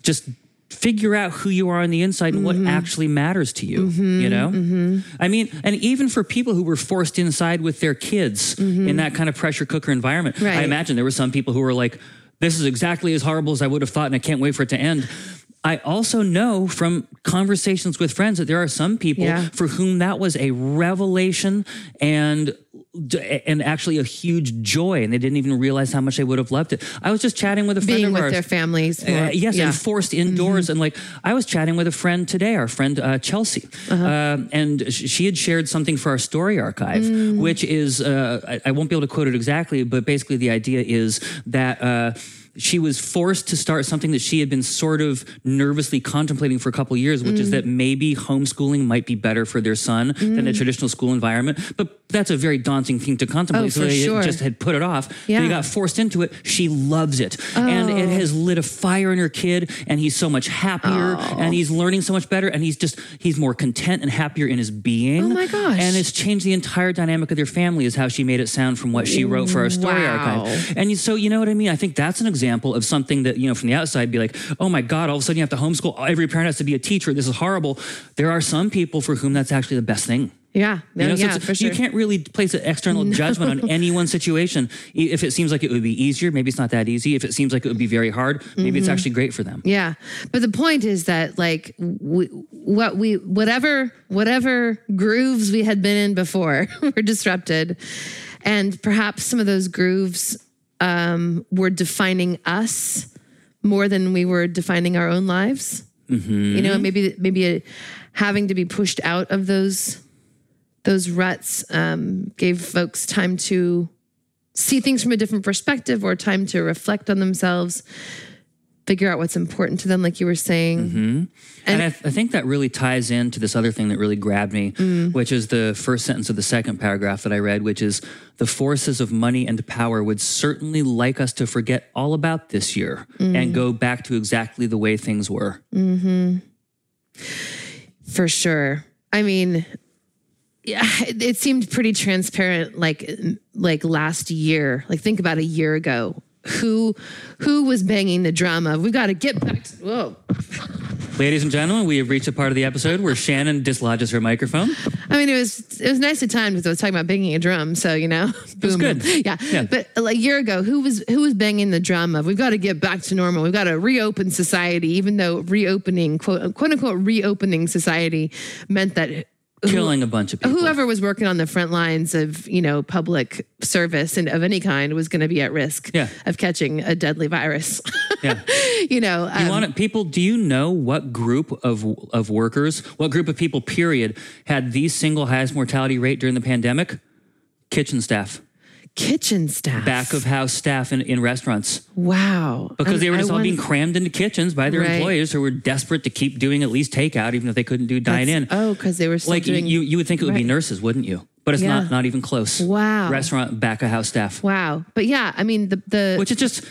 just figure out who you are on the inside and what Mm-hmm. actually matters to you. You know? I mean, and even for people who were forced inside with their kids in that kind of pressure cooker environment, I Mm-hmm. Imagine there were some people who were like, "This is exactly as horrible as I would have thought, and I can't wait for it to end." I also know from conversations with friends that there are some people Yeah. for whom that was a revelation and and actually a huge joy, and they didn't even realize how much they would have loved it. I was just chatting with a friend Being of with ours. their families. Uh, yes, yeah. and forced indoors. And like, I was chatting with a friend today, our friend uh, Chelsea, Uh-huh. uh, and she had shared something for our story archive, Mm. which is uh, I, I won't be able to quote it exactly, but basically the idea is that. She was forced to start something that she had been sort of nervously contemplating for a couple of years, which Mm. is that maybe homeschooling might be better for their son than Mm. a traditional school environment. But that's a very daunting thing to contemplate. Oh, so for they sure. just had put it off. Yeah. They got forced into it. She loves it. And it has lit a fire in her kid. And he's so much happier. And he's learning so much better. And he's just, he's more content and happier in his being. Oh my gosh. And it's changed the entire dynamic of their family, is how she made it sound from what she wrote for our story Wow. archive. And so, you know what I mean? I think that's an example of something that, you know, from the outside be like, oh my God, all of a sudden you have to homeschool. Every parent has to be a teacher. This is horrible. There are some people for whom that's actually the best thing. Yeah. No, You know, yeah, it's- for sure. You can't really place an external (laughs) judgment on any one situation. If it seems like it would be easier, maybe it's not that easy. If it seems like it would be very hard, maybe Mm-hmm. it's actually great for them. Yeah, but the point is that like we, what we whatever whatever grooves we had been in before (laughs) were disrupted, and perhaps some of those grooves um, were defining us more than we were defining our own lives. You know, maybe maybe uh having to be pushed out of those those ruts um, gave folks time to see things from a different perspective or time to reflect on themselves figure out what's important to them, like you were saying. Mm-hmm. And, I, th- I think that really ties into this other thing that really grabbed me, mm. which is the first sentence of the second paragraph that I read, which is the forces of money and power would certainly like us to forget all about this year mm. and go back to exactly the way things were. Mm-hmm. For sure. I mean, yeah, it, it seemed pretty transparent like like last year. Like think about a year ago. Who who was banging the drum of we got to get back to whoa. Ladies and gentlemen, we have reached a part of the episode where Shannon dislodges her microphone. I mean, it was it was nicely timed because I was talking about banging a drum. So you know, (laughs) boom, good. boom. Yeah. Yeah. But like a year ago, who was who was banging the drum of we've got to get back to normal. We've got to reopen society, even though reopening quote quote unquote reopening society meant that Killing a bunch of people. whoever was working on the front lines of you know public service and of any kind was going to be at risk Yeah. of catching a deadly virus. (laughs) Yeah. (laughs) you know, um, You want it, people? Do you know what group of of workers, what group of people, period, had the single highest mortality rate during the pandemic? Kitchen staff, kitchen staff. back of house staff in, in restaurants, wow, because I- they were I just all won- being crammed into kitchens by their Right. employers who were desperate to keep doing at least takeout, even if they couldn't do dine in. Oh, because they were still like doing. you, you would think it would be nurses, wouldn't you? But it's Yeah. not. Not even close. Wow. Restaurant back of house staff. wow, but yeah, I mean the the which is just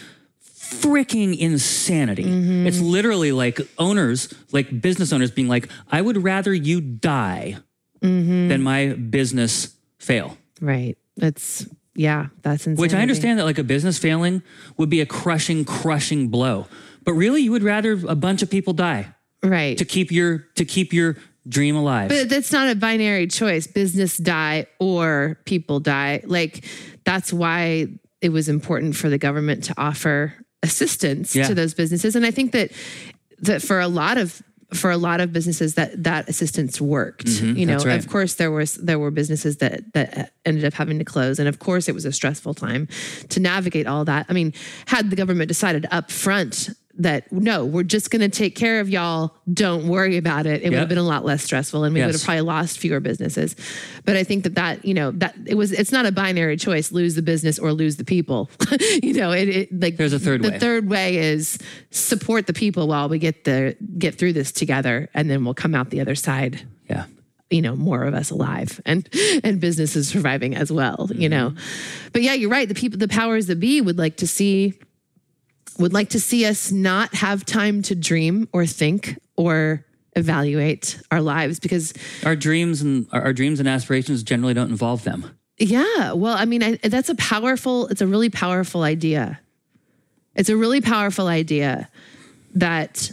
freaking insanity. Mm-hmm. It's literally like owners, like business owners being like, I would rather you die Mm-hmm. than my business fail. right. It's yeah, that's insane. Which I understand that like a business failing would be a crushing, crushing blow. But really you would rather a bunch of people die right? to keep your to keep your dream alive. But that's not a binary choice. Business die or people die. Like that's why it was important for the government to offer assistance Yeah. to those businesses. And I think that that for a lot of for a lot of businesses that that assistance worked. you know, Mm-hmm. right. of course there was there were businesses that that ended up having to close, and of course it was a stressful time to navigate all that. I mean, had the government decided up front that no, we're just going to take care of y'all, don't worry about it, it would have been a lot less stressful, and we would have probably lost fewer businesses. But I think that that you know that it was it's not a binary choice: lose the business or lose the people. (laughs) you know, it, it like There's a third the way. third way is support the people while we get the get through this together, and then we'll come out the other side. yeah. You know, more of us alive and and businesses surviving as well. You know, mm-hmm. but yeah, you're right. The people, the powers that be, would like to see would like to see us not have time to dream or think or evaluate our lives because Our dreams and our, dreams and aspirations generally don't involve them. Yeah. Well, I mean, I, that's a powerful, it's a really powerful idea. It's a really powerful idea that,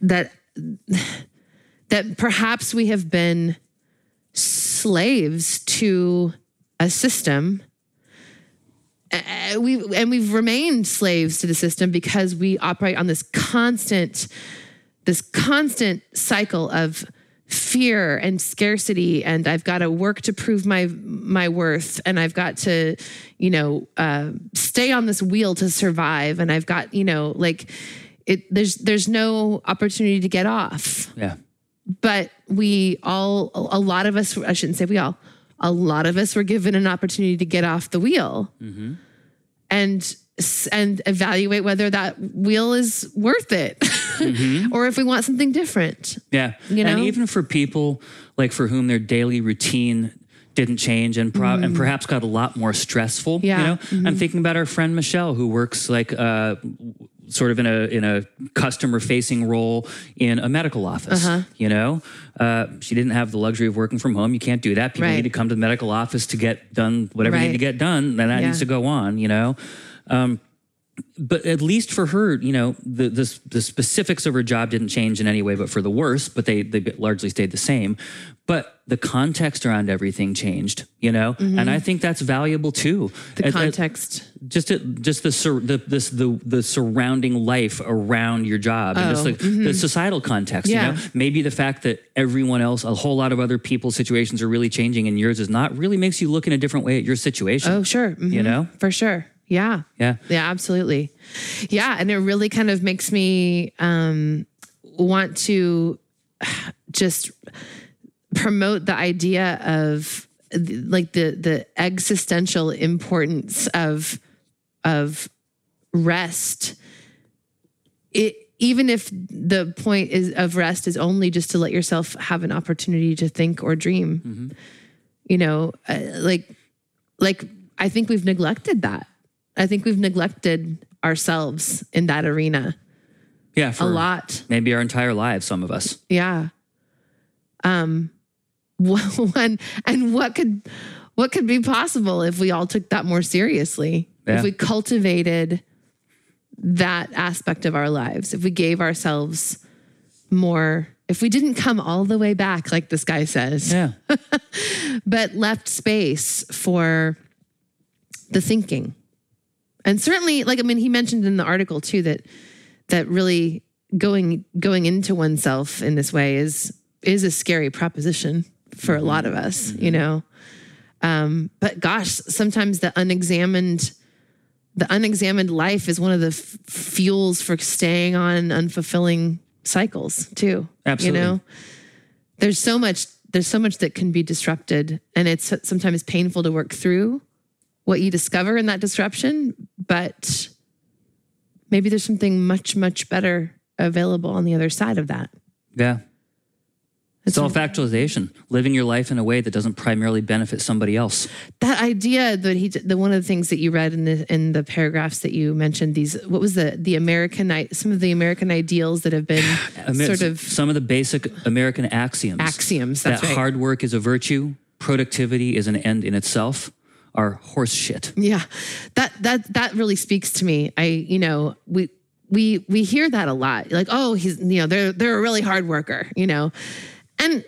that, (sighs) that perhaps we have been slaves to a system. Uh, we and we've remained slaves to the system because we operate on this constant this constant cycle of fear and scarcity. And i've got to work to prove my my worth. And i've got to you know uh, stay on this wheel to survive. And i've got you know like it there's there's no opportunity to get off. Yeah. but we all a lot of us i shouldn't say we all a lot of us were given an opportunity to get off the wheel and and evaluate whether that wheel is worth it (laughs) or if we want something different Yeah. You And know? even for people like for whom their daily routine didn't change and pro- and perhaps got a lot more stressful. Mm. Yeah. You know, I'm thinking about our friend Michelle who works like uh, sort of in a in a customer facing role in a medical office. Uh-huh. You know, uh, she didn't have the luxury of working from home. You can't do that. People Right. need to come to the medical office to get done whatever they need to get done. Then that Yeah. needs to go on. You know. Um, but at least for her, you know, the, the the specifics of her job didn't change in any way, but for the worse. But they they largely stayed the same. But the context around everything changed, you know, and I think that's valuable too. Mm-hmm. the At- at- context just to, just the sur- the this the the surrounding life around your job and just Oh, like the societal context Yeah. you know maybe the fact that everyone else a whole lot of other people's situations are really changing and yours is not really makes you look in a different way at your situation oh sure Mhm. you know for sure yeah. Yeah. Yeah, absolutely. Yeah, and it really kind of makes me um, want to just promote the idea of like the the existential importance of of rest. It even if the point is of rest is only just to let yourself have an opportunity to think or dream. You know uh, like like i think we've neglected that i think we've neglected ourselves in that arena Yeah, a lot maybe our entire lives, some of us. yeah um (laughs) when and what could what could be possible if we all took that more seriously Yeah. if we cultivated that aspect of our lives if we gave ourselves more if we didn't come all the way back like this guy says Yeah. (laughs) but left space for the thinking. And certainly, like I mean, he mentioned in the article too that that really going going into oneself in this way is is a scary proposition for a lot of us, you know. Um, but gosh, sometimes the unexamined the unexamined life is one of the f- fuels for staying on unfulfilling cycles too. Absolutely. You know, there's so much there's so much that can be disrupted and it's sometimes painful to work through what you discover in that disruption but maybe there's something much much better available on the other side of that Yeah. It's Self actualization, living your life in a way that doesn't primarily benefit somebody else. that idea that he the one of the things that you read in the in the paragraphs that you mentioned these what was the the american i- some of the american ideals that have been (sighs) Amidst sort of some of the basic American axioms. axioms that's that right hard work is a virtue, productivity is an end in itself, are horse shit. Yeah. That that that really speaks to me. I you know, we we we hear that a lot. Like, oh, he's you know, they're they're a really hard worker, you know. And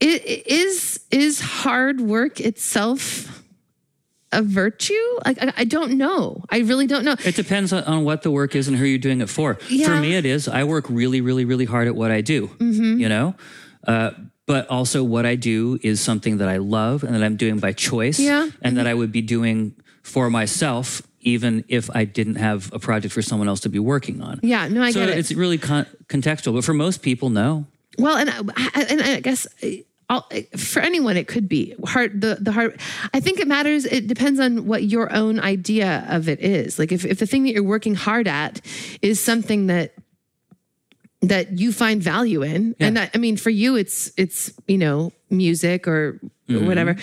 it, it is is hard work itself a virtue? Like I, I don't know. I really don't know. It depends on, on what the work is and who you're doing it for. Yeah. For me, it is I work really, really, really hard at what I do. Mm-hmm. You know, uh, but also what I do is something that I love and that I'm doing by choice. Yeah. and that I would be doing for myself, even if I didn't have a project for someone else to be working on. Yeah, no, I so get it. it's really con- contextual. But for most people, no. Well, and I, I- and I guess uh, I'll, for anyone it could be hard. The the hard. I think it matters. It depends on what your own idea of it is. Like if if the thing that you're working hard at is something that that you find value in, and that, I mean for you it's it's you know music or mm-hmm. whatever.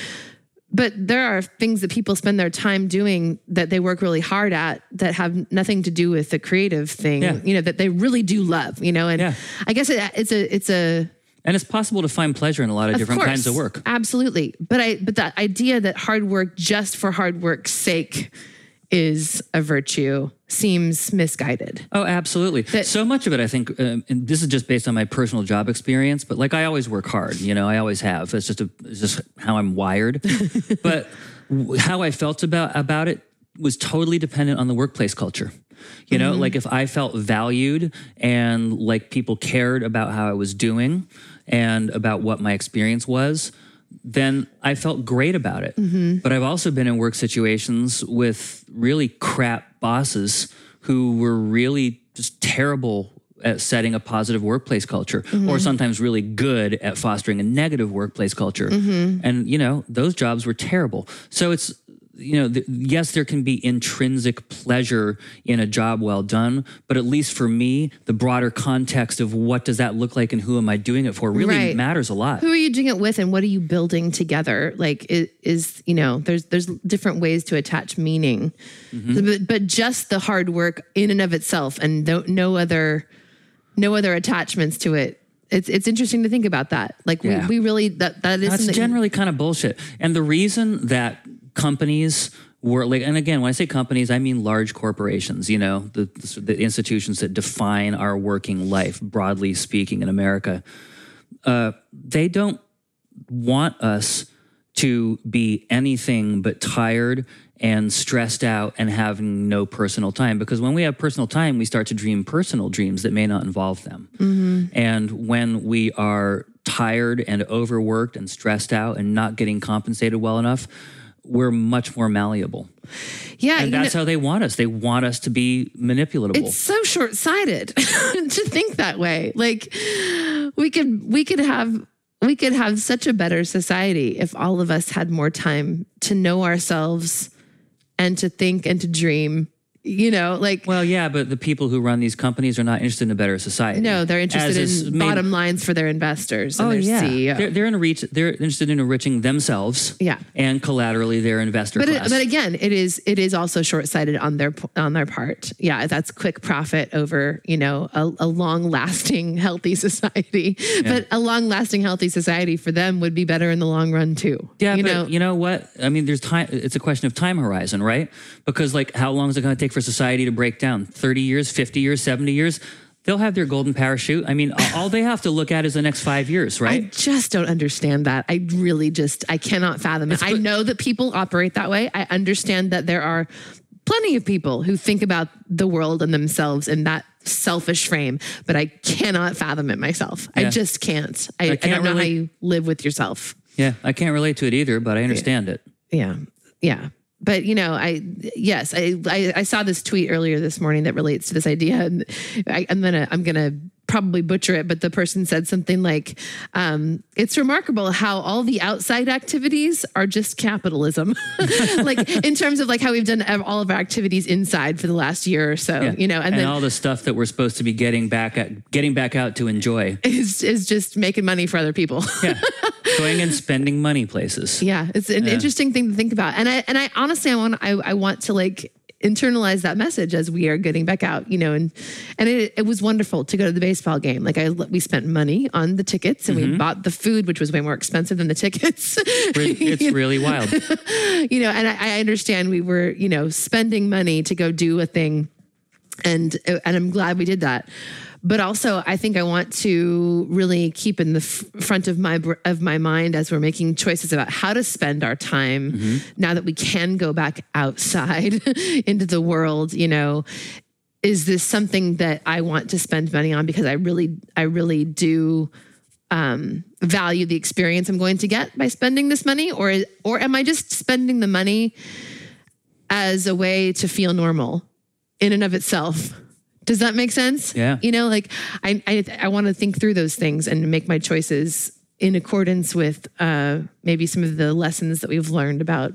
But there are things that people spend their time doing that they work really hard at that have nothing to do with the creative thing, Yeah. you know, that they really do love, you know. And Yeah. I guess it, it's a it's a And it's possible to find pleasure in a lot of, different kinds of work. Absolutely. But I but that idea that hard work just for hard work's sake is a virtue seems misguided. Oh, absolutely. so much of it, I think, um, and this is just based on my personal job experience. But like, I always work hard. You know, I always have. It's just a, it's just how I'm wired. (laughs) but w- how I felt about about it was totally dependent on the workplace culture. You know, like if I felt valued and like people cared about how I was doing and about what my experience was, then I felt great about it. But I've also been in work situations with really crap bosses who were really just terrible at setting a positive workplace culture or mm-hmm. sometimes really good at fostering a negative workplace culture. Mm-hmm. And, you know, those jobs were terrible. So it's, you know, th- yes, there can be intrinsic pleasure in a job well done, but at least for me, the broader context of what does that look like and who am I doing it for really Right. matters a lot. Who are you doing it with and what are you building together? Like it is, you know, there's there's different ways to attach meaning. Mm-hmm. But, but just the hard work in and of itself and no, no other no other attachments to it. It's it's interesting to think about that. Like Yeah. we, we really that that That's generally kind of bullshit. And the reason that companies were like, and again, when I say companies, I mean large corporations, you know, the, the institutions that define our working life, broadly speaking, in America. Uh, they don't want us to be anything but tired and stressed out and having no personal time because when we have personal time we start to dream personal dreams that may not involve them and when we are tired and overworked and stressed out and not getting compensated well enough we're much more malleable. Yeah, and you know- that's how they want us. They want us to be manipulatable. It's so short-sighted (laughs) to think that way. Like we could we could have we could have such a better society if all of us had more time to know ourselves and to think and to dream You know, like Well, yeah, but the people who run these companies are not interested in a better society. no, they're interested As in bottom lines for their investors and Oh their yeah, CEO. they're, they're in reach. They're interested in enriching themselves. Yeah. and collaterally their investor but it, but again, it is it is also short sighted on their on their part. Yeah, that's quick profit over you know a, a long lasting (laughs) healthy society. But a long lasting healthy society for them would be better in the long run too. yeah, you but know. you know what? I mean, there's time. It's a question of time horizon, right? Because like, how long is it going to take for society to break down? Thirty years, fifty years, seventy years? They'll have their golden parachute. I mean, all they have to look at is the next five years, right? I just don't understand that. I really just I cannot fathom it. I know that people operate that way. I understand that there are plenty of people who think about the world and themselves in that selfish frame, but I cannot fathom it myself. I just can't. I, I, can't don't know how you live with yourself. yeah, I can't relate to it either, but I understand it. Yeah. Yeah. But you know, I yes, I, I I saw this tweet earlier this morning that relates to this idea, and I, I'm gonna I'm gonna probably butcher it, but the person said something like, um, "It's remarkable how all the outside activities are just capitalism, (laughs) like in terms of like how we've done all of our activities inside for the last year or so, Yeah. you know, and, and then all the stuff that we're supposed to be getting back at, getting back out to enjoy. is is just making money for other people." (laughs) Yeah, going and spending money places. Yeah, it's an interesting thing to think about, and I and I honestly I want I, I want to like internalize that message as we are getting back out, you know, and and it, it was wonderful to go to the baseball game. Like I we spent money on the tickets and we mm-hmm. bought the food, which was way more expensive than the tickets. It's (laughs) really wild. you know, and I, I understand we were you know spending money to go do a thing, and and I'm glad we did that. But also, I think I want to really keep in the f- front of my br- of my mind as we're making choices about how to spend our time now that we can go back outside (laughs) into the world. You know, is this something that I want to spend money on because I really, I really do um, value the experience I'm going to get by spending this money, or or am I just spending the money as a way to feel normal in and of itself? Does that make sense? Yeah. You know, like I I, I want to think through those things and make my choices in accordance with uh, maybe some of the lessons that we've learned about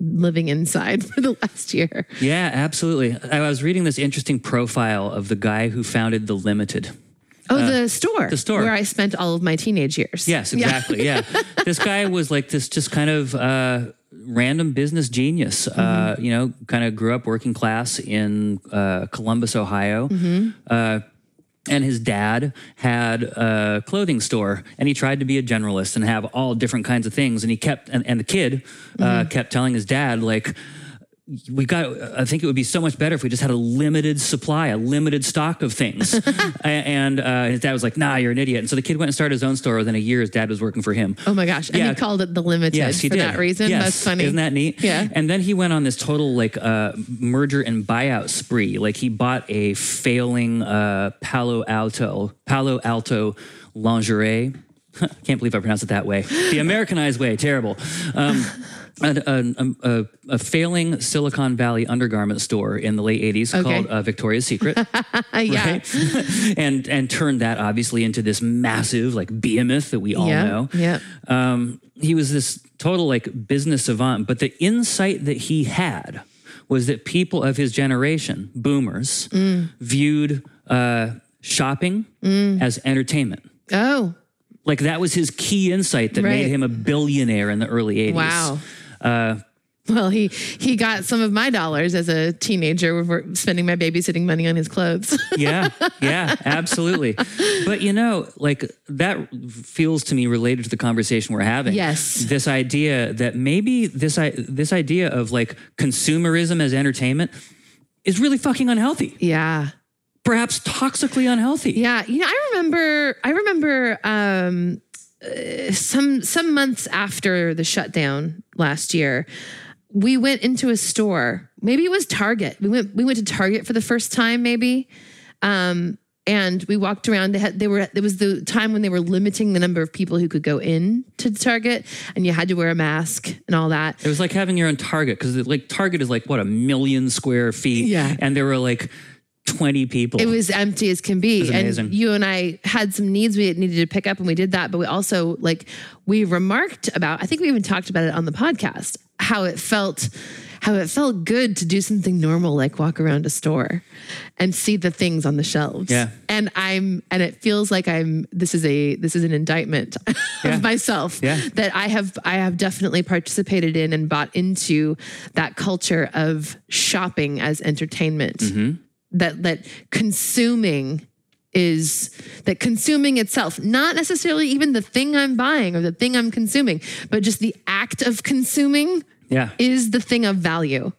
living inside (laughs) for the last year. Yeah, absolutely. I was reading this interesting profile of the guy who founded the Limited. Oh, the store. Uh, the store. Where I spent all of my teenage years. Yes, exactly. (laughs) Yeah. this guy was like this just kind of uh, random business genius. Uh, you know, kind of grew up working class in uh, Columbus, Ohio. Uh, and his dad had a clothing store and he tried to be a generalist and have all different kinds of things. And he kept, and, and the kid uh, kept telling his dad, like, we got i think it would be so much better if we just had a limited supply a limited stock of things (laughs) and uh, his dad was like nah you're an idiot and so the kid went and started his own store within a year his dad was working for him Oh my gosh. And Yeah. he called it the limited Yes, he for did. that reason. Yes. That's funny. Isn't that neat? Yeah. And then he went on this total like uh, merger and buyout spree. Like he bought a failing uh, Palo Alto Palo Alto lingerie. (laughs) Can't believe I pronounced it that way. The Americanized way, terrible. Um, a, a, a, a failing Silicon Valley undergarment store in the late '80s Okay. called uh, Victoria's Secret (laughs) yeah. (laughs) and and turned that obviously into this massive like behemoth that we all Yeah. know. Yeah. Um, he was this total like business savant, but the insight that he had was that people of his generation, boomers, Mm. viewed uh, shopping as entertainment. Oh, Like that was his key insight that Right. made him a billionaire in the early 80s. wow. Uh, Well, he he got some of my dollars as a teenager spending my babysitting money on his clothes. (laughs) yeah, yeah, absolutely. But you know, like that feels to me related to the conversation we're having. Yes. This idea that maybe this i- this idea of like consumerism as entertainment is really fucking unhealthy. yeah. Perhaps toxically unhealthy. Yeah, you know, I remember. I remember um, uh, some some months after the shutdown last year, we went into a store. Maybe it was Target. We went we went to Target for the first time, maybe. Um, and we walked around. They, had, they were. It was the time when they were limiting the number of people who could go in to Target, and you had to wear a mask and all that. It was like having your own Target because like Target is like what a million square feet. Yeah. and there were like twenty people. It was empty as can be. And you and I had some needs we needed to pick up and we did that. But we also like we remarked about, I think we even talked about it on the podcast, how it felt how it felt good to do something normal like walk around a store and see the things on the shelves. Yeah. And I'm and it feels like I'm this is a this is an indictment (laughs) Yeah. of myself Yeah. that I have I have definitely participated in and bought into that culture of shopping as entertainment. Mm-hmm. That that consuming is that consuming itself, not necessarily even the thing I'm buying or the thing I'm consuming, but just the act of consuming Yeah. is the thing of value.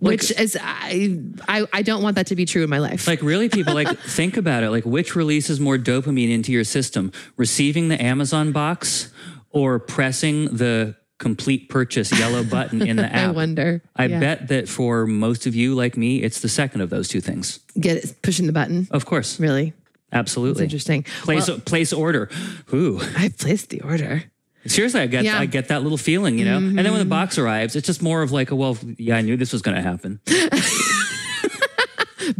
Which is I, I I don't want that to be true in my life. Like really, people like (laughs) think about it. Like which releases more dopamine into your system? Receiving the Amazon box or pressing the complete purchase yellow (laughs) button in the app. I wonder. I Yeah. bet that for most of you, like me, it's the second of those two things. Get it, pushing the button. Of course, Really absolutely. interesting. Place Well, place order. Who? I placed the order. seriously, I get Yeah. Mm-hmm. I get that little feeling, you know. And then when the box arrives, it's just more of like, a, well, yeah, I knew this was going to happen. (laughs)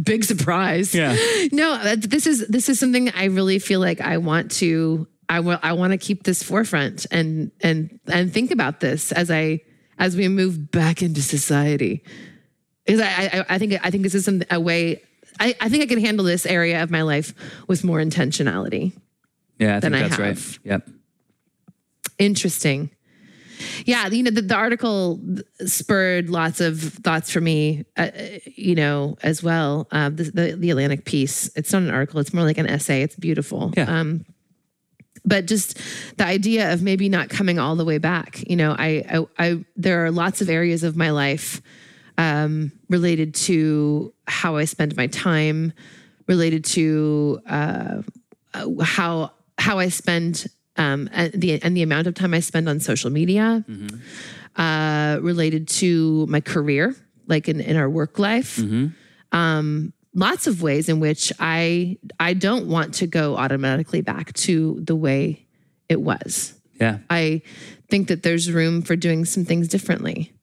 Big surprise. Yeah. No, this is this is something I really feel like I want to I will I want to keep this forefront and and and think about this as I as we move back into society. Because I I, I think I think this is some, a way I, I think I can handle this area of my life with more intentionality. Yeah, I Than think I that's right. Yep. Interesting. Yeah, you know the, the article spurred lots of thoughts for me, uh, you know, as well. Uh, the, the the Atlantic piece. It's not an article; it's more like an essay. It's beautiful. Yeah. Um, but just the idea of maybe not coming all the way back. You know, I I, I there are lots of areas of my life um, related to how I spend my time, related to uh, uh, how how I spend um, and the and the amount of time I spend on social media, uh, related to my career, like in, in our work life. Um, lots of ways in which I I don't want to go automatically back to the way it was. Yeah. I think that there's room for doing some things differently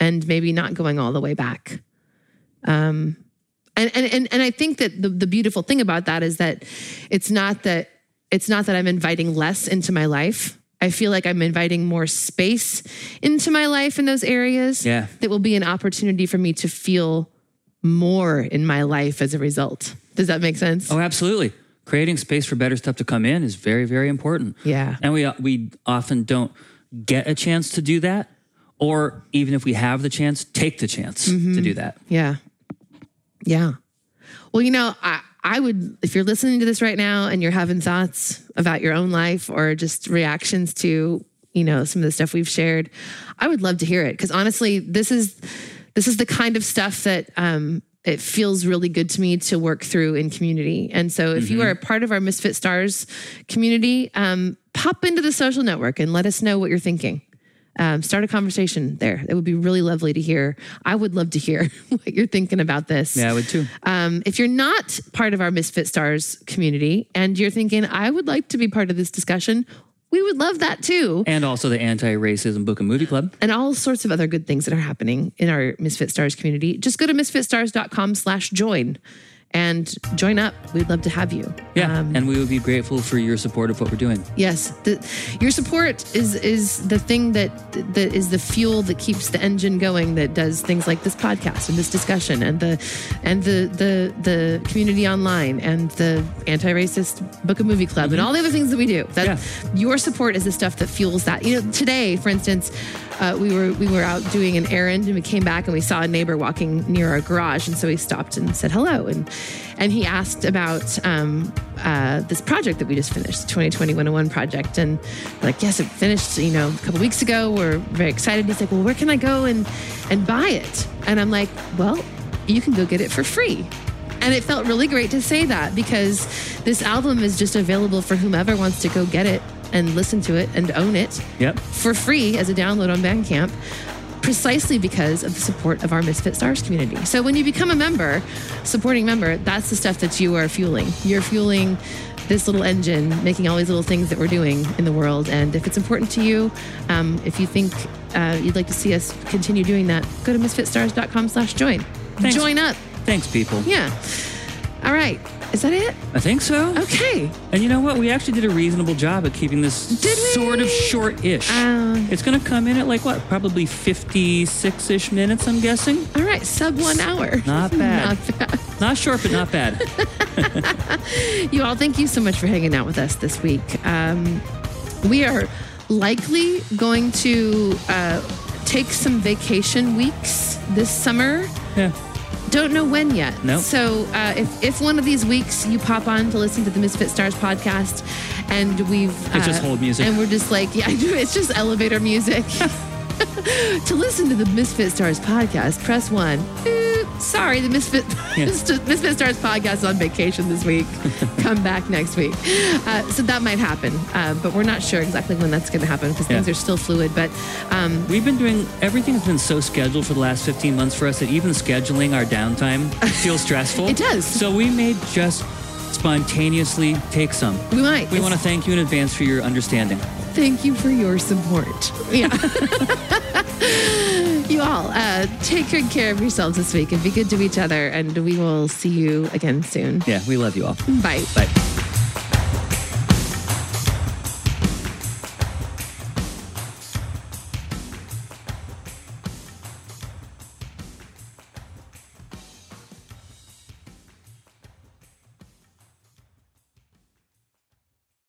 and maybe not going all the way back. Um, and, and, and, and I think that the, the beautiful thing about that is that it's not that it's not that I'm inviting less into my life. I feel like I'm inviting more space into my life in those areas Yeah. that will be an opportunity for me to feel more in my life as a result. Does that make sense? Oh, absolutely. Creating space for better stuff to come in is very, very important. Yeah. And we we often don't get a chance to do that, or even if we have the chance, take the chance Mm-hmm. to do that. Yeah. Yeah. Well, you know, I, I would, if you're listening to this right now and you're having thoughts about your own life or just reactions to, you know, some of the stuff we've shared, I would love to hear it. Cause honestly, this is, this is the kind of stuff that, um, it feels really good to me to work through in community. And so if you are a part of our Misfit Stars community, um, pop into the social network and let us know what you're thinking um, start a conversation there. It would be really lovely to hear. I would love to hear (laughs) what you're thinking about this. Yeah, I would too. Um, if you're not part of our Misfit Stars community and you're thinking, I would like to be part of this discussion, we would love that too. And also the anti-racism book and movie club. And all sorts of other good things that are happening in our Misfit Stars community. Just go to misfitstars.com slash join and join up. We'd love to have you. Yeah, Um, and we would be grateful for your support of what we're doing. Yes, the, your support is is the thing that that is the fuel that keeps the engine going. That does things like this podcast and this discussion and the and the the the community online and the anti-racist book and movie club and all the other things that we do. That Yeah. your support is the stuff that fuels that. You know, today, for instance, uh, we were we were out doing an errand and we came back and we saw a neighbor walking near our garage and so we stopped and said hello and and he asked about um, uh, this project that we just finished, the 2020 101 project. And like, yes, it finished, you know, a couple weeks ago. We're very excited. He's like, well, where can I go and, and buy it? And I'm like, well, you can go get it for free. And it felt really great to say that because this album is just available for whomever wants to go get it and listen to it and own it Yep. for free as a download on Bandcamp precisely because of the support of our Misfit Stars community. So when you become a member, supporting member, that's the stuff that you are fueling. You're fueling this little engine, making all these little things that we're doing in the world. And if it's important to you, um, if you think uh, you'd like to see us continue doing that, go to misfitstars.com slash join. Join up. Thanks, people. Yeah. All right. Is that it? I think so. Okay. And you know what? We actually did a reasonable job at keeping this sort of short-ish. Um, it's going to come in at like what? Probably 56-ish minutes, I'm guessing. All right, sub one hour. Not (laughs) bad. Not bad. Not short, but not bad. (laughs) You all, thank you so much for hanging out with us this week. Um, we are likely going to uh, take some vacation weeks this summer. yeah. Don't know when yet. Nope. So uh, if, if one of these weeks you pop on to listen to the Misfit Stars podcast and we've. It's just uh, hold music. And we're just like, yeah, I (laughs) do it's just elevator music. (laughs) to listen to the Misfit Stars podcast, press one. Sorry, the Misfit, (laughs) Yeah. Misfit Stars podcast is on vacation this week. (laughs) Come back next week. Uh, so that might happen, uh, but we're not sure exactly when that's going to happen because things are still fluid. But um, We've been doing everything's been so scheduled for the last 15 months for us that even scheduling our downtime (laughs) feels stressful. It does. So we may just spontaneously take some. we might. We want to thank you in advance for your understanding. Thank you for your support. Yeah. (laughs) you all uh, take good care of yourselves this week and be good to each other. And we will see you again soon. Yeah, we love you all. Bye. Bye.